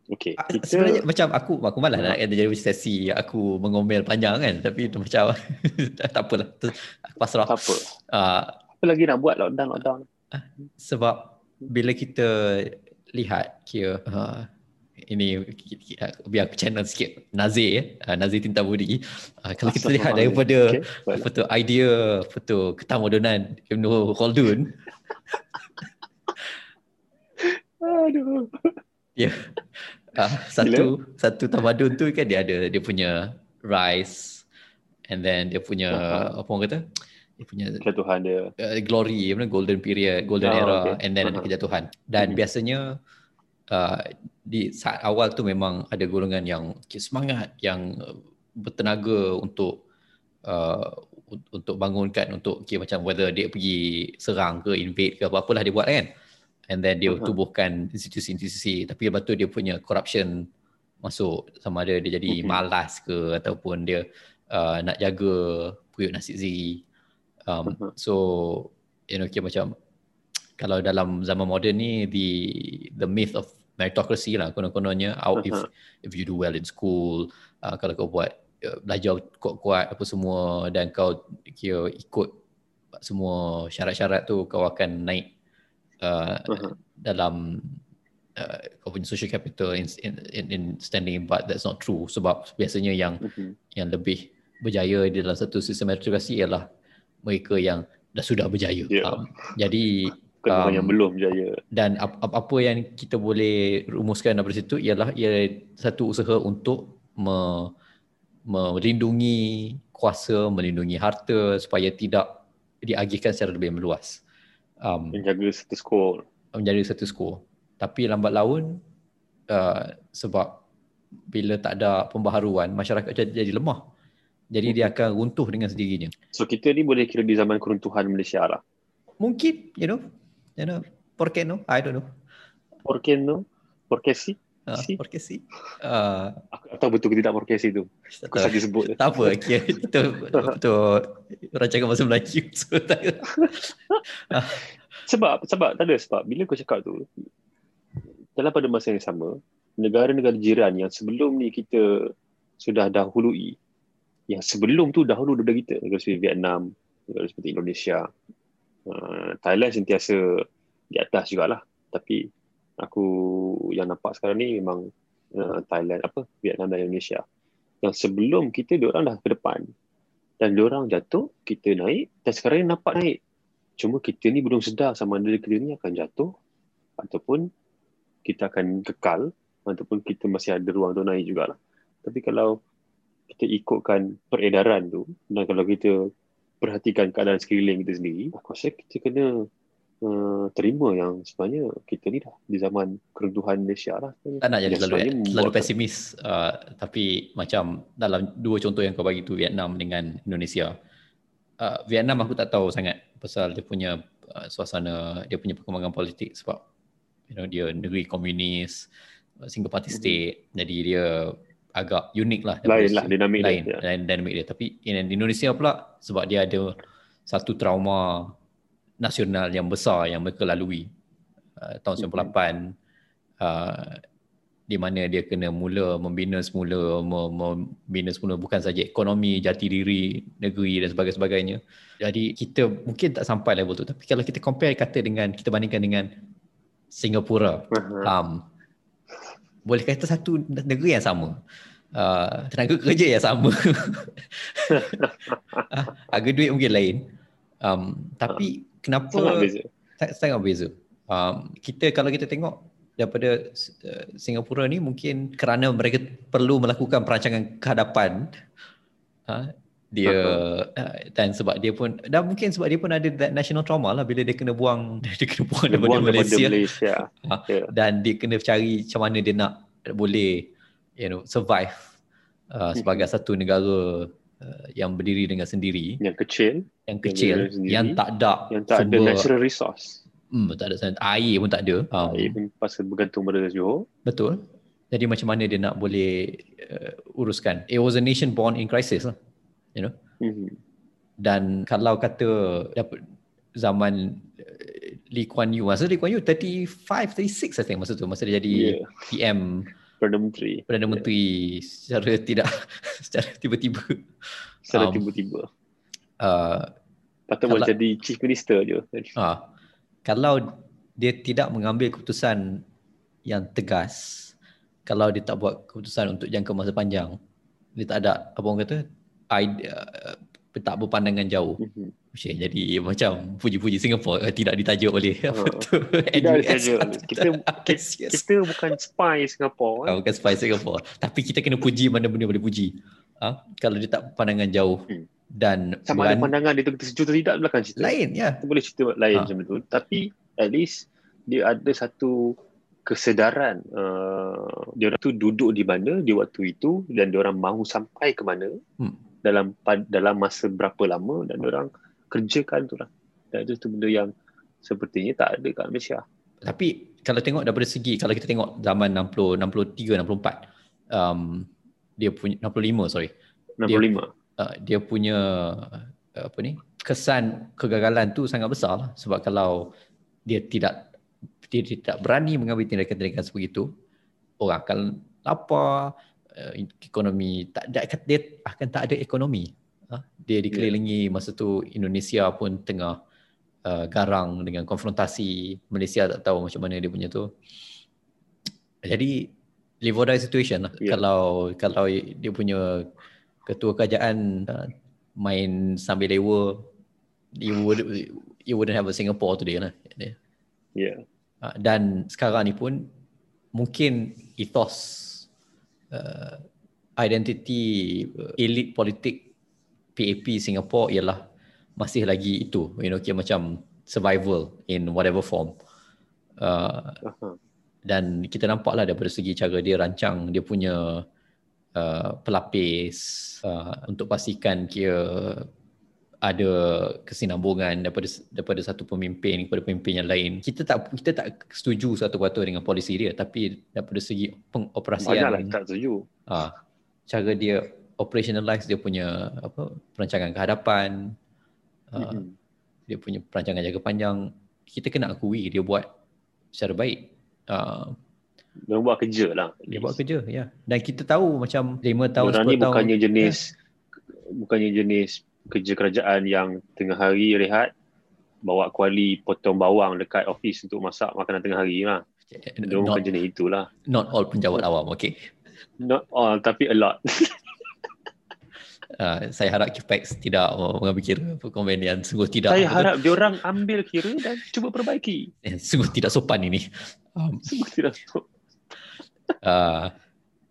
Okey, Ah, kita Sebenarnya macam aku aku malas nak ada jadi sesi aku mengomel panjang kan. Tapi tu macam tak apalah. Aku pasrah. Tak apa. uh, Apa lagi nak buat lockdown lockdown? sebab bila kita lihat kira uh, ini biar aku channel sikit. Nazir ya uh, Nazir Tinta Budi uh, kalau kita lihat daripada apa tu idea apa tu ketamodenan Ibn Khaldun. Aduh. Uh, satu satu tamadun tu kan dia ada dia punya rise and then dia punya Aha. apa orang kata dia punya Kejatuhan dia. uh, glory apa nama, golden period golden Oh, era okay. and then ada Aha. kejatuhan dan Mhm. biasanya uh, di saat awal tu memang ada golongan yang semangat yang bertenaga untuk uh, un- untuk bangunkan untuk okay, macam whether dia pergi serang ke invade ke apa-apalah dia buat kan and then dia Aha. tubuhkan institusi-institusi tapi lepas tu dia punya corruption masuk sama ada dia jadi Mhm. malas ke ataupun dia uh, nak jaga periuk nasi zigi um, Mhm. so you know kira macam kalau dalam zaman moden ni the the myth of meritocracy lah konon-kononnya out if if you do well in school uh, kalau kau buat uh, belajar kuat-kuat apa semua dan kau kira ikut semua syarat-syarat tu kau akan naik uh, Aha. dalam uh, kau punya social capital in, in, in, in standing but that's not true sebab biasanya yang Mhm. yang lebih berjaya di dalam satu sistem meritokrasi ialah mereka yang dah sudah berjaya. Ya. Um, jadi Um, yang belum jaya. dan ap- ap- apa yang kita boleh rumuskan daripada situ ialah ia satu usaha untuk me, melindungi kuasa, melindungi harta supaya tidak diagihkan secara lebih meluas. Um, Menjaga status quo. menjadi status quo. Tapi lambat laun uh, sebab bila tak ada pembaharuan, masyarakat jadi, jadi lemah. Jadi dia akan runtuh dengan sendirinya. So kita ni boleh kira di zaman keruntuhan Malaysia lah. Mungkin, you know, you know, por qué no? I don't know. Por qué no? Por qué sí? Uh, Si. por qué sí? Uh, Aku tak tahu betul ke tidak por qué sí tu. Aku tahu. saja sebut tak apa, kira itu betul rancangan bahasa Melayu. So, tak, Sebab sebab tak ada sebab bila kau cakap tu dalam pada masa yang sama negara-negara jiran yang sebelum ni kita sudah dahului yang sebelum tu dahulu daripada kita negara seperti Vietnam negara seperti Indonesia uh, Thailand sentiasa di atas jugalah tapi aku yang nampak sekarang ni memang uh, Thailand apa Vietnam dan Indonesia. Yang sebelum kita diorang dah ke depan. Dan diorang jatuh kita naik dan sekarang ni nampak naik. Cuma kita ni belum sedar sama ada kita ni akan jatuh ataupun kita akan kekal ataupun kita masih ada ruang untuk naik jugalah. Tapi kalau kita ikutkan peredaran tu dan kalau kita perhatikan keadaan sekeliling kita sendiri, aku rasa kita kena uh, terima yang sebenarnya kita ni dah di zaman keruntuhan Malaysia lah. tak nak jadi terlalu, sebenarnya terlalu pesimis uh, tapi macam dalam dua contoh yang kau bagi tu Vietnam dengan Indonesia uh, Vietnam aku tak tahu sangat pasal dia punya uh, suasana dia punya perkembangan politik sebab you know dia negeri komunis uh, single party Mhm. state jadi dia agak unik lah Lain lah dinamik lain dia. Lain dinamik dia tapi in Indonesia pula sebab dia ada satu trauma nasional yang besar yang mereka lalui uh, tahun 98 uh, di mana dia kena mula membina semula mem- membina semula bukan saja ekonomi jati diri negeri dan sebagainya. Jadi kita mungkin tak sampai level tu tapi kalau kita compare kata dengan kita bandingkan dengan Singapura Aha. um, boleh kata satu negeri yang sama uh, tenaga kerja yang sama. Ah, harga duit mungkin lain. Um, tapi kenapa Sangat beza. Sa- sangat beza. Um, kita kalau kita tengok daripada uh, Singapura ni mungkin kerana mereka perlu melakukan perancangan kehadapan Ha? Dia uh, dan sebab dia pun dan mungkin sebab dia pun ada that national trauma lah bila dia kena buang dia kena buang Dia daripada buang daripada Malaysia. Malaysia. Ha? Ya. Dan dia kena cari macam mana dia nak boleh you know survive uh, sebagai satu negara uh, yang berdiri dengan sendiri Yang kecil, yang kecil sendiri, yang tak ada yang tak ada sumber- natural resource. hmm, tak ada air pun tak ada. Um, Air pun pasal bergantung pada Johor. Betul. Jadi macam mana dia nak boleh uh, uruskan. It was a nation born in crisis lah. You know. Mhm. Dan kalau kata dapat zaman uh, Lee Kuan Yew, masa Lee Kuan Yew 35, 36 I think masa tu. Masa dia jadi Ya, PM Perdana Menteri. Perdana Menteri secara tidak secara tiba-tiba Secara Um, tiba-tiba. uh, Patut kalau- jadi chief minister je. ah, kalau dia tidak mengambil keputusan yang tegas, kalau dia tak buat keputusan untuk jangka masa panjang, dia tak ada apa orang kata idea, uh, tak berpandangan jauh. Mhm. Syih, jadi macam puji-puji Singapura uh, tidak ditajuk oleh apa Ah. tu NUS. saja. Kita yes. kita bukan spy Singapore. Ah, Kan? bukan spy Singapore. Tapi kita kena puji mana benda boleh puji. Ah, kalau dia tak pandangan jauh Hmm. dan Sama ada berani- pandangan dia tu kita setuju atau tidak belakang cerita. lain ya. Kita boleh cerita lain Ha. macam tu. Tapi at least dia ada satu kesedaran uh, dia orang tu duduk di mana di waktu itu dan dia orang mahu sampai ke mana Hmm. Dalam dalam masa berapa lama dan dia orang kerjakan tu lah. Dan itu tu benda yang sepertinya tak ada kat Malaysia. Tapi kalau tengok daripada segi kalau kita tengok zaman 60 63 64 um, dia punya 65 sorry 65. uh, dia punya uh, apa ni kesan kegagalan tu sangat besar lah sebab kalau dia tidak dia tidak berani mengambil tindakan-tindakan sebegitu orang akan lapar ekonomi tak ada dia akan tak ada ekonomi Ha? dia dikelilingi masa tu Indonesia pun tengah uh, garang dengan konfrontasi Malaysia tak tahu macam mana dia punya tu jadi live or die situation lah Ya. kalau kalau dia punya ketua kerajaan uh, main sambil lewa you would you wouldn't have a Singapore today lah. Yeah. Uh, dan sekarang ni pun mungkin ethos uh, identiti uh, elit politik PAP Singapore ialah masih lagi itu you know kira macam survival in whatever form. Uh, dan kita nampaklah daripada segi cara dia rancang dia punya uh, pelapis uh, untuk pastikan kira ada kesinambungan daripada daripada satu pemimpin kepada pemimpin yang lain. Kita tak kita tak setuju satu peratus dengan polisi dia tapi daripada segi pengoperasian Banyaklah tak setuju. ah cara dia operationalize dia punya apa perancangan kehadapan uh, Mhm. dia punya perancangan jangka panjang kita kena akui dia buat secara baik. Uh, Dia buat kerja lah. dia buat kerja ya. Dan kita tahu macam 5 tahun Diorang 10 ni tahun bukannya jenis bukannya jenis kerja kerajaan yang tengah hari rehat bawa kuali potong bawang dekat office untuk masak makanan tengah hari lah. Dia not, bukan jenis itulah. not all penjawat awam okay. Not all tapi a lot. Uh, saya harap Kipex tidak mengambil kira komen yang sungguh tidak Saya harap diorang ambil kira dan cuba perbaiki. eh, sungguh tidak sopan ini. Um, Sungguh tidak uh,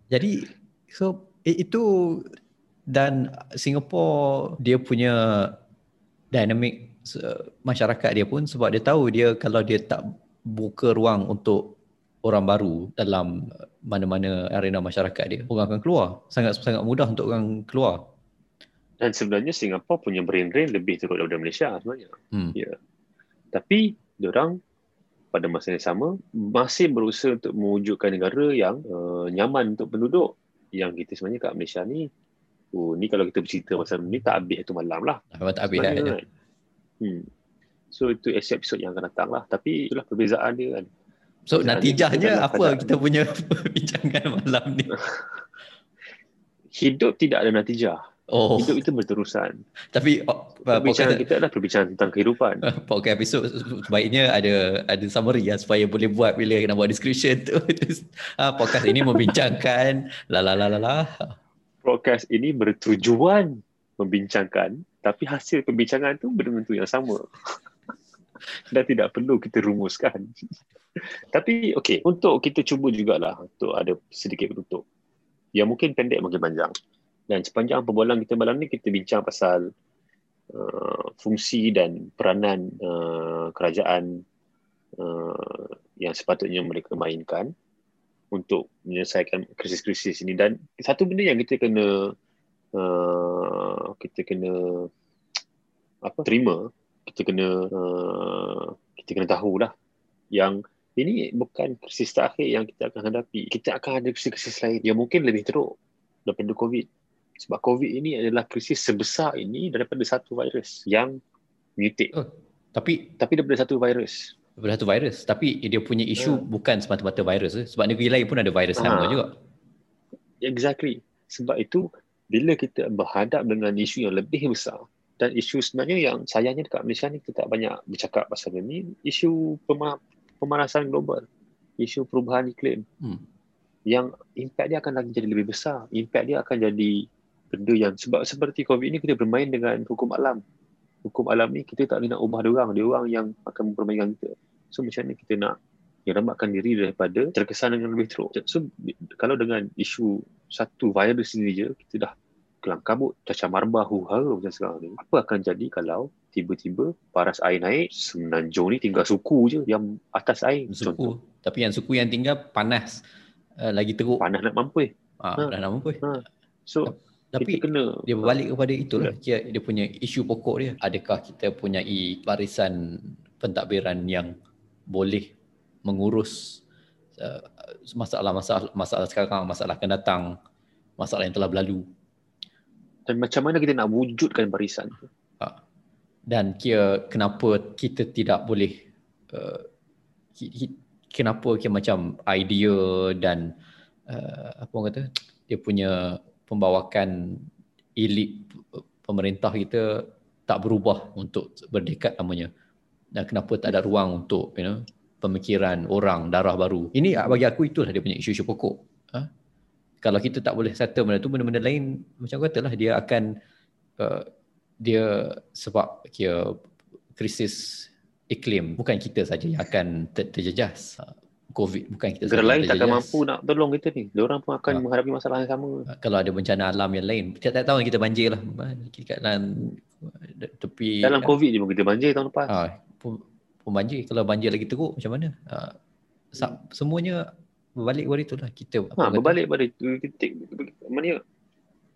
jadi so itu dan Singapore dia punya dynamic masyarakat dia pun sebab dia tahu dia kalau dia tak buka ruang untuk orang baru dalam uh, mana-mana arena masyarakat dia orang akan keluar sangat sangat mudah untuk orang keluar Dan sebenarnya Singapura punya brain drain lebih teruk daripada Malaysia sebenarnya. hmm. Tapi diorang pada masa yang sama masih berusaha untuk mewujudkan negara yang uh, nyaman untuk penduduk. Yang kita sebenarnya kat Malaysia ni, oh ni kalau kita bercerita pasal ni tak habis itu malam lah. memang tak habis dah. kan. Hmm. So itu episod yang akan datang lah. Tapi itulah perbezaan dia kan. So natijahnya apa keadaan- kita punya perbincangan malam ni? Hidup tidak ada natijah. Oh, Hidup itu berterusan. tapi oh, Perbincangan podcast, kita adalah perbincangan tentang kehidupan. podcast episod sebaiknya ada ada summary lah supaya boleh buat bila nak buat description tu. ah, podcast ini membincangkan la la la la la. Podcast ini bertujuan membincangkan tapi hasil pembincangan tu belum tentu yang sama. Dan tidak perlu kita rumuskan. tapi okey, untuk kita cuba jugalah untuk ada sedikit penutup. Yang mungkin pendek mungkin panjang. Dan sepanjang perbualan kita malam ni kita bincang pasal uh, fungsi dan peranan uh, kerajaan uh, yang sepatutnya mereka mainkan untuk menyelesaikan krisis-krisis ini dan satu benda yang kita kena uh, kita kena apa terima kita kena uh, kita kena tahu lah yang ini bukan krisis terakhir yang kita akan hadapi kita akan ada krisis-krisis lain yang mungkin lebih teruk daripada COVID sebab COVID ini adalah krisis sebesar ini daripada satu virus yang mutate. Oh, tapi tapi daripada satu virus. Daripada satu virus. Tapi dia punya isu hmm. bukan semata-mata virus. Eh. Sebab negeri lain pun ada virus sama ha. juga. Exactly. Sebab itu bila kita berhadap dengan isu yang lebih besar dan isu sebenarnya yang sayangnya dekat Malaysia ni kita tak banyak bercakap pasal ini isu pemanasan global isu perubahan iklim hmm. yang impact dia akan lagi jadi lebih besar impact dia akan jadi benda yang sebab seperti COVID ni kita bermain dengan hukum alam. Hukum alam ni kita tak boleh nak ubah dia orang, dia orang yang akan mempermainkan kita. So macam mana kita nak menyelamatkan diri daripada terkesan dengan lebih teruk. So kalau dengan isu satu virus ini je kita dah kelang kabut, cacah marbah, huha macam sekarang ni. Apa akan jadi kalau tiba-tiba paras air naik, semenanjung ni tinggal suku je yang atas air. Suku. Contoh. Tapi yang suku yang tinggal panas uh, lagi teruk. Panas nak mampu. Ha, ha. nak mampu. Ha. So tapi kena. dia berbalik kepada itulah. Yeah. dia punya isu pokok dia. Adakah kita punya barisan pentadbiran yang boleh mengurus uh, masalah-masalah masalah sekarang masalah akan datang masalah yang telah berlalu? Dan macam mana kita nak wujudkan barisan tu? Ha. dan kira kenapa kita tidak boleh uh, kenapa kira macam idea dan uh, apa orang kata dia punya pembawakan elit pemerintah kita tak berubah untuk berdekat namanya. Dan kenapa tak ada ruang untuk you know pemikiran orang darah baru. Ini bagi aku itulah dia punya isu-isu pokok. Ha? kalau kita tak boleh settle benda tu benda-benda lain macam katalah dia akan uh, dia sebab kira krisis iklim bukan kita saja yang akan ter- terjejas COVID bukan kita negara lain takkan mampu nak tolong kita ni. Diorang pun akan ha. menghadapi masalah yang sama. Ha. Kalau ada bencana alam yang lain, tiap-tiap tahun kita banjir lah. Dekat dalam tepi. Dalam COVID je pun kita banjir tahun lepas. Ha. Pun, banjir. Kalau banjir lagi teruk macam mana? Ha. Semuanya berbalik kepada itulah. Kita, ha, berbalik pada itu. Kita, mana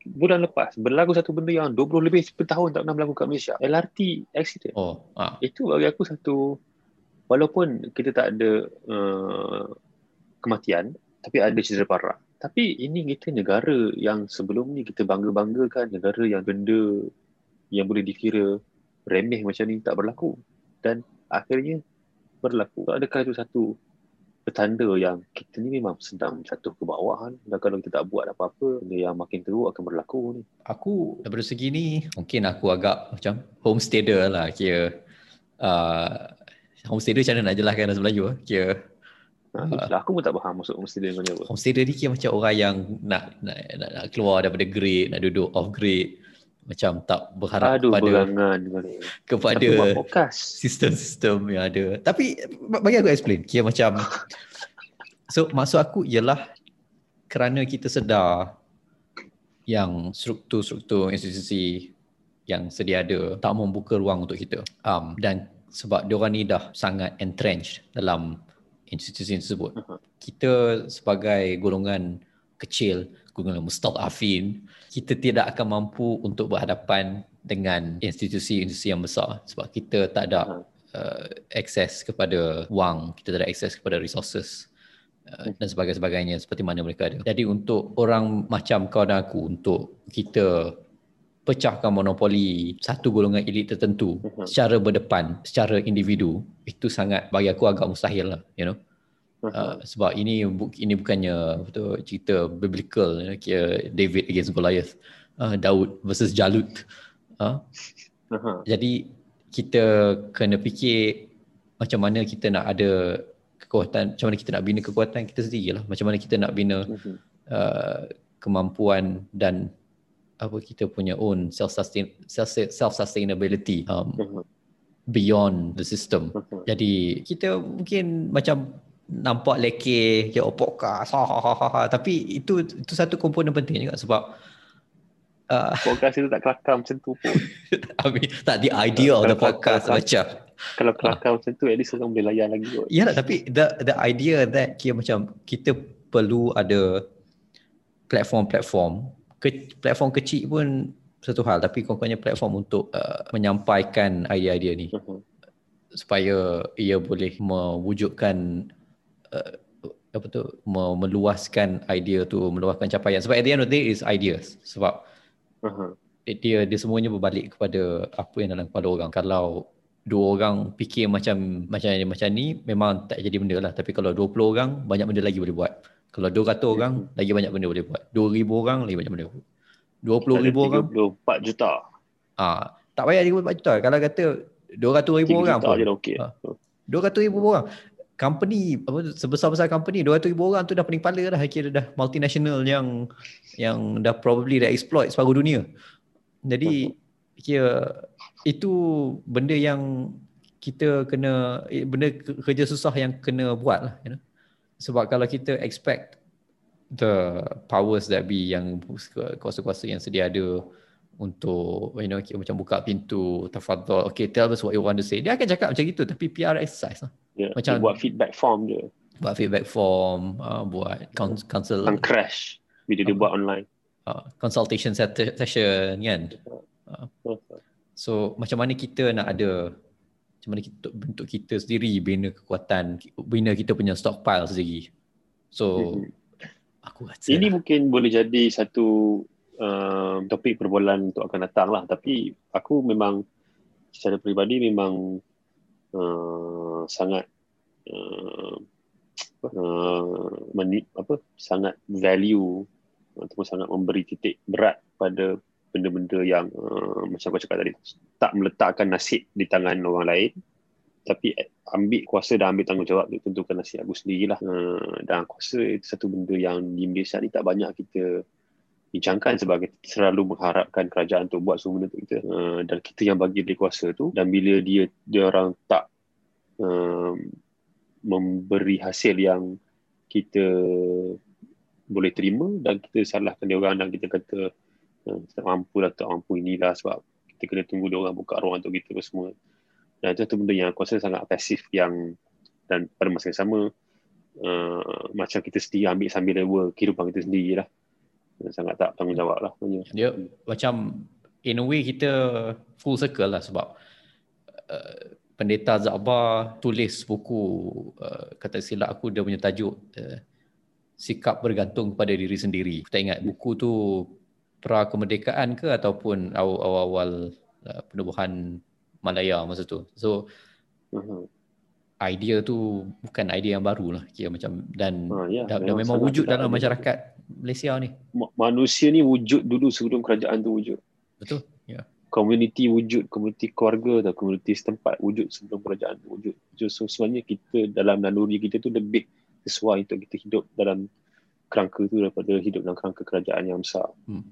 bulan lepas berlaku satu benda yang 20 lebih tahun tak pernah berlaku kat Malaysia. LRT accident. Oh, ha. Itu bagi aku satu walaupun kita tak ada uh, kematian tapi ada cedera parah. Tapi ini kita negara yang sebelum ni kita bangga-banggakan negara yang benda yang boleh dikira remeh macam ni tak berlaku. Dan akhirnya berlaku. So, adakah itu satu petanda yang kita ni memang sedang jatuh ke bawah kan? dan kalau kita tak buat apa-apa benda yang makin teruk akan berlaku ni. Aku daripada segi ni mungkin aku agak macam homesteader lah kira. Uh, homesteader macam mana nak jelaskan dalam Melayu ah? Kira Ha, uh, aku pun tak faham maksud homesteader macam apa. Homesteader ni kira macam orang yang nak nak, nak, nak keluar daripada grade, nak duduk off grade. Macam tak berharap Aduh, kepada berangan, kepada sistem-sistem yang ada. Tapi bagi aku explain. Kira macam So maksud aku ialah kerana kita sedar yang struktur-struktur institusi yang sedia ada tak membuka ruang untuk kita. Um, dan sebab diorang ni dah sangat entrenched dalam institusi tersebut. Uh-huh. Kita sebagai golongan kecil, golongan mustadafin, kita tidak akan mampu untuk berhadapan dengan institusi-institusi yang besar sebab kita tak ada uh-huh. uh, akses kepada wang, kita tak ada akses kepada resources uh, dan sebagainya seperti mana mereka ada. Jadi untuk orang macam kau dan aku untuk kita pecahkan monopoli satu golongan elit tertentu uh-huh. secara berdepan secara individu itu sangat bagi aku agak mustahil lah you know uh, sebab ini ini bukannya betul cerita biblical you know, kira David against Goliath uh, Daud versus Jalut uh. uh-huh. jadi kita kena fikir macam mana kita nak ada kekuatan macam mana kita nak bina kekuatan kita sendiri lah macam mana kita nak bina uh, kemampuan dan apa kita punya own self sustain self sustainability um, uh-huh. beyond the system. Uh-huh. Jadi kita mungkin macam nampak leke ya oh, podcast ha, ha, ha, ha, ha. tapi itu itu satu komponen penting juga sebab uh, podcast itu tak kelakar macam tu pun. I mean, tak the idea of the podcast kalau- macam Kalau kelakar macam tu, at least orang boleh layan lagi kot. Ya lah tapi the the idea that kira macam kita perlu ada platform-platform ke, platform kecil pun satu hal tapi kononnya platform untuk uh, menyampaikan idea-idea ni. Uh-huh. supaya ia boleh mewujudkan uh, apa tu me- meluaskan idea tu meluaskan capaian. Sebab at the end of the day is ideas. Sebab Uh-huh. dia dia semuanya berbalik kepada apa yang dalam kepala orang. Kalau dua orang fikir macam macam ni macam ni memang tak jadi benda lah. Tapi kalau 20 orang banyak benda lagi boleh buat kalau 200 orang lagi banyak benda boleh buat 2000 orang lagi banyak benda boleh buat 20 ribu orang 34 juta. ah tak payah 34 juta kalau kata 200 ribu 3 orang pun je dah okey. Ha. 200 ribu orang company apa sebesar-besar company 200 ribu orang tu dah pening kepala dah kira dah multinational yang yang dah probably dah exploit separuh dunia jadi kira itu benda yang kita kena eh, benda ke- kerja susah yang kena buat lah you know? Sebab kalau kita expect the powers that be yang kuasa-kuasa yang sedia ada untuk you know kira macam buka pintu tafadhol okay tell us what you want to say. Dia akan cakap macam gitu tapi PR exercise lah. Ya, Macam- buat feedback form je. buat feedback form uh, buat counsel Akan crash bila dia buat online. uh, consultation session kan? So macam mana kita nak ada macam mana kita bentuk kita sendiri bina kekuatan bina kita punya stockpile sendiri so Mhm. aku rasa Ini mungkin boleh jadi satu um, topik perbualan untuk akan datang lah. Tapi aku memang secara peribadi memang uh, sangat uh, uh, meni, apa sangat value ataupun sangat memberi titik berat pada benda-benda yang uh, macam aku cakap tadi tak meletakkan nasib di tangan orang lain tapi ambil kuasa dan ambil tanggungjawab untuk tentukan nasib aku sendirilah. Uh, dan aku rasa itu satu benda yang di Malaysia ni tak banyak kita bincangkan sebab kita selalu mengharapkan kerajaan untuk buat semua benda untuk kita. Uh, dan kita yang bagi dia kuasa tu dan bila dia dia orang tak um, memberi hasil yang kita boleh terima dan kita salahkan dia orang dan kita kata uh, tak mampu lah tak mampu inilah sebab kita kena tunggu dia orang buka ruang untuk kita semua. Dan itu satu benda yang aku rasa sangat pasif yang dan pada masa yang sama uh, macam kita sendiri ambil sambil lewa kehidupan kita sendiri lah sangat tak tanggungjawab lah dia macam in a way kita full circle lah sebab uh, pendeta Zakbar tulis buku uh, kata silap aku dia punya tajuk uh, sikap bergantung kepada diri sendiri. Aku tak ingat buku tu pra kemerdekaan ke ataupun aw- awal-awal uh, penubuhan Malaya masa tu so Uh-huh. idea tu bukan idea yang baru lah kira macam dan Ha, ya, dah, dah memang wujud dalam masyarakat Malaysia ni Ma- Manusia ni wujud dulu sebelum kerajaan tu wujud. betul ya Komuniti wujud, komuniti keluarga atau komuniti setempat wujud sebelum kerajaan tu wujud. So sebenarnya kita dalam naluri kita tu lebih sesuai untuk kita hidup dalam kerangka tu daripada hidup dalam kerangka kerajaan yang besar. Hmm.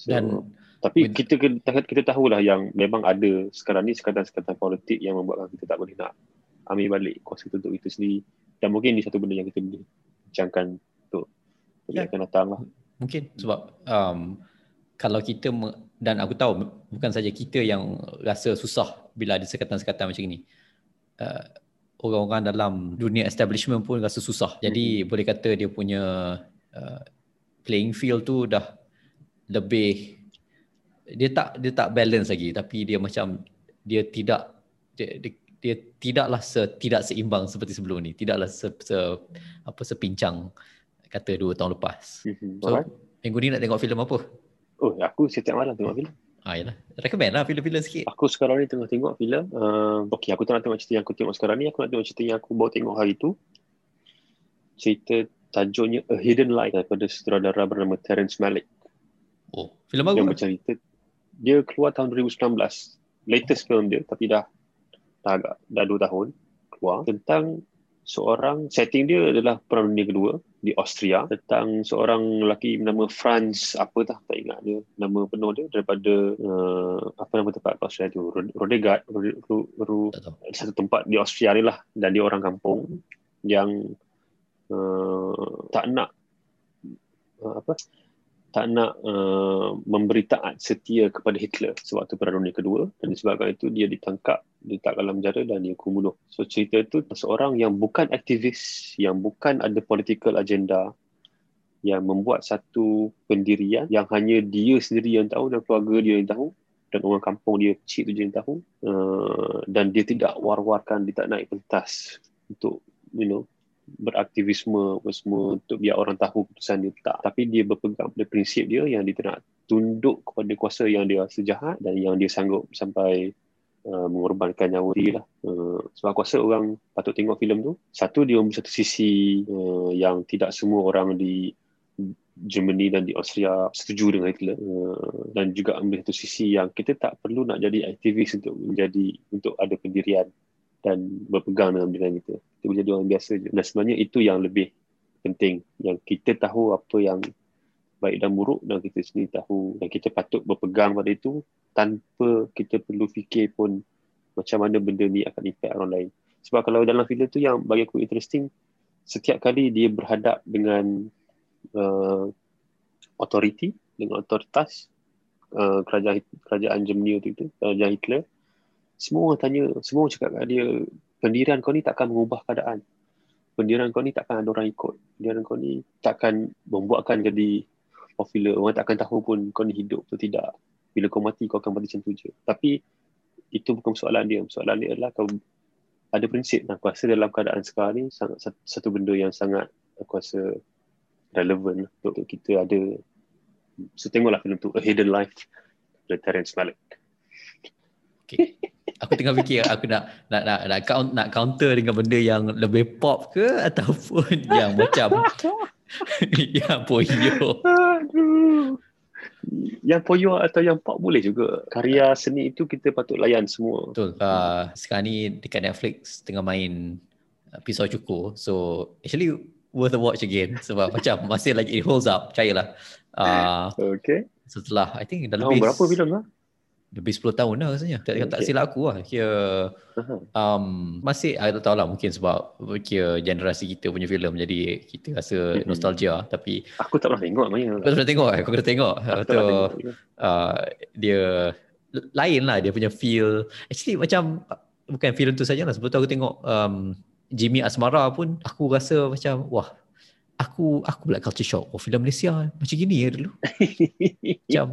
So, Dan- tapi with- kita kita kita tahulah yang memang ada sekarang ni sekatan-sekatan politik yang membuatkan kita tak boleh nak ambil balik kuasa tu untuk kita sendiri. Dan mungkin ni satu benda yang kita boleh bincangkan untuk Ya. yang akan datang lah. Mungkin sebab um, kalau kita me- dan aku tahu bukan saja kita yang rasa susah bila ada sekatan-sekatan macam ini. Uh, orang-orang dalam dunia establishment pun rasa susah. Jadi boleh kata dia punya uh, playing field tu dah lebih dia tak dia tak balance lagi tapi dia macam dia tidak dia, dia, dia tidaklah se, tidak seimbang seperti sebelum ni. Tidaklah se, se apa sepincang kata dua tahun lepas. Mhm. So Alright. minggu ni nak tengok filem apa? Oh, aku setiap malam tengok filem. Ah yalah. Recommend lah filem-filem sikit. Aku sekarang ni tengah tengok filem. Uh, okay, aku tak nak tengok cerita yang aku tengok sekarang ni. Aku nak tengok cerita yang aku baru tengok hari tu. Cerita tajuknya A Hidden Light daripada sutradara bernama Terence Malick. Oh, filem baru yang lah. bercerita dia keluar tahun 2019 latest film dia tapi dah dah agak dah 2 tahun keluar. Tentang seorang setting dia adalah perang dunia kedua di Austria. Tentang seorang lelaki bernama Franz apa tak tak ingat dia nama penuh dia daripada uh, apa nama tempat Austria tu? Rod- Rodegard satu tempat di Austria ni lah. Dan dia orang kampung yang uh, tak nak uh, apa tak nak uh, memberi taat setia kepada Hitler sewaktu Perang Dunia Kedua dan disebabkan itu dia ditangkap, diletak dalam penjara dan dia kubunuh. So cerita itu seorang yang bukan aktivis, yang bukan ada political agenda, yang membuat satu pendirian yang hanya dia sendiri yang tahu dan keluarga dia yang tahu dan orang kampung dia kecil tu je yang tahu uh, dan dia tidak war-warkan, dia tak naik pentas untuk you know beraktivisme apa semua untuk biar orang tahu keputusan dia tak tapi dia berpegang pada prinsip dia yang dia nak tunduk kepada kuasa yang dia rasa jahat dan yang dia sanggup sampai uh, mengorbankan nyawa dia lah. Uh, sebab kuasa orang patut tengok filem tu satu dia mempunyai satu sisi uh, yang tidak semua orang di Germany dan di Austria setuju dengan Hitler uh, dan juga ambil satu sisi yang kita tak perlu nak jadi aktivis untuk menjadi untuk ada pendirian dan berpegang dengan pendirian kita kita boleh jadi orang biasa je. Dan sebenarnya itu yang lebih penting. Yang kita tahu apa yang baik dan buruk dan kita sendiri tahu. Dan kita patut berpegang pada itu tanpa kita perlu fikir pun macam mana benda ni akan impact orang lain. Sebab kalau dalam filem tu yang bagi aku interesting, setiap kali dia berhadap dengan uh, authority, dengan otoritas uh, kerajaan kerajaan waktu itu, kerajaan Hitler, semua orang tanya, semua orang cakap kat dia, pendirian kau ni takkan mengubah keadaan. Pendirian kau ni takkan ada orang ikut. Pendirian kau ni takkan membuatkan jadi popular. Orang takkan tahu pun kau ni hidup atau tidak. Bila kau mati, kau akan mati macam tu je. Tapi itu bukan soalan dia. Soalan dia adalah kau ada prinsip. Aku rasa dalam keadaan sekarang ni, sangat, satu benda yang sangat aku rasa relevan untuk kita ada. So tengoklah filem tu, A Hidden Life, dari Terence Malick. Okay aku tengah fikir aku nak nak nak nak, count, nak counter dengan benda yang lebih pop ke ataupun yang macam yang poyo. Yang poyo atau yang pop boleh juga. Karya seni itu kita patut layan semua. Betul. Uh, sekarang ni dekat Netflix tengah main uh, Pisau Cukur. So actually worth a watch again sebab macam masih lagi it holds up. Percayalah. Uh, okay. Setelah I think dah lebih oh, berapa filem lah? Lebih 10 tahun dah rasanya. Tak, okay. tak silap aku lah. Kira um, masih aku tak tahu lah mungkin sebab kira generasi kita punya filem jadi kita rasa mm-hmm. nostalgia. Tapi aku tak pernah tengok aku pernah tengok aku kena tengok. Aku tu uh, dia lain lah dia punya feel. Actually macam bukan filem tu saja lah sebab tu aku tengok um, Jimmy Asmara pun aku rasa macam wah aku aku pula culture shock. Oh, filem Malaysia macam gini ya dulu. macam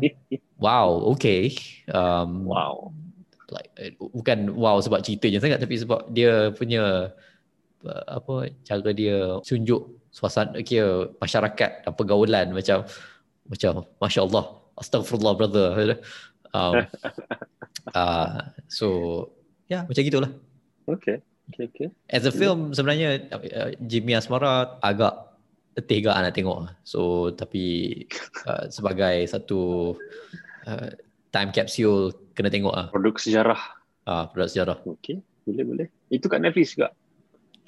wow, okay. Um, wow. Like eh, bukan wow sebab ceritanya sangat tapi sebab dia punya uh, apa cara dia tunjuk suasana kira masyarakat dan pergaulan macam macam masya-Allah. Astagfirullah brother. Um, uh, so ya yeah, macam gitulah. Okay. Okay, okay. As a film sebenarnya uh, Jimmy Asmara agak tega nak tengok. So tapi uh, sebagai satu uh, time capsule kena tengok ah. Produk sejarah. Ah, uh, produk sejarah. Okey, boleh boleh. Itu kat Netflix juga.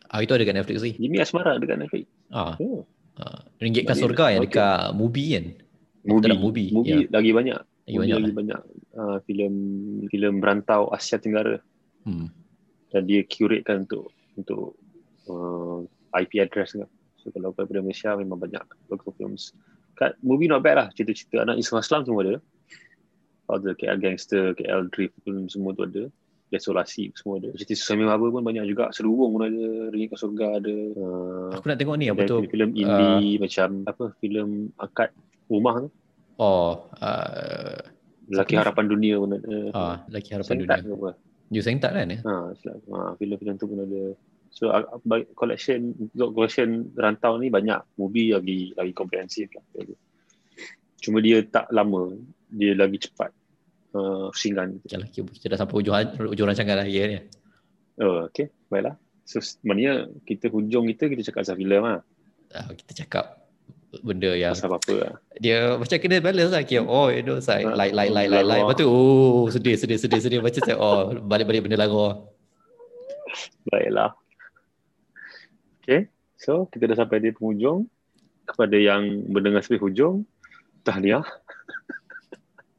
Ah, itu ada kat Netflix lagi. Jimmy Asmara ada kat Netflix. Ah. Oh. Uh, Ringgit kan surga yang okay. dekat movie kan. Movie. movie. Movie yeah. lagi banyak. Lagi banyak. Lagi lah. banyak. Uh, filem filem berantau Asia Tenggara. Hmm. Dan dia curate kan untuk untuk uh, IP address kan. So kalau daripada Malaysia memang banyak local films. Kat movie not bad lah. Cerita-cerita anak Islam Islam semua ada. Ada KL Gangster, KL Drift film semua tu ada. Desolasi semua ada. Cerita Suami Maba pun banyak juga. Serubung pun ada. Ringit ke Surga ada. Uh, Aku nak tengok ni apa tu? Film indie uh, macam apa? Film akad rumah tu. Oh. Uh, Laki Harapan Dunia pun ada. Ah, Laki Harapan Dunia. You saying tak kan? Ya? Ha, ha, filem-filem tu pun ada. So collection untuk collection rantau ni banyak movie lagi lagi komprehensif lah. Cuma dia tak lama, dia lagi cepat uh, singan. Okay, lah, kita dah sampai hujung, hujung rancangan lah ya ni. Oh, okay, baiklah. So, maknanya kita hujung kita, kita cakap pasal filem lah. Uh, kita cakap benda yang pasal apa lah. Dia macam kena balance lah. Kira, oh, you know, like, like, like, like, like, like. Lepas tu, oh, sedih, sedih, sedih, sedih. Macam saya, oh, balik-balik benda lara. Baiklah. Okay, so kita dah sampai di penghujung. Kepada yang mendengar sampai hujung, tahniah.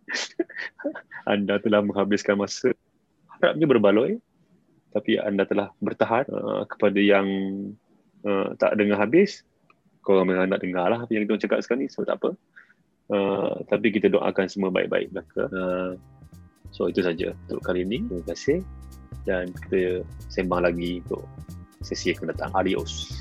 anda telah menghabiskan masa. Harapnya berbaloi. Tapi anda telah bertahan. Uh, kepada yang uh, tak dengar habis, korang memang nak dengar lah apa yang kita cakap sekarang ni. So tak apa. Uh, tapi kita doakan semua baik-baik belaka. Uh, so itu saja untuk kali ini. Terima kasih dan kita sembang lagi untuk sesi yang akan datang. Adios.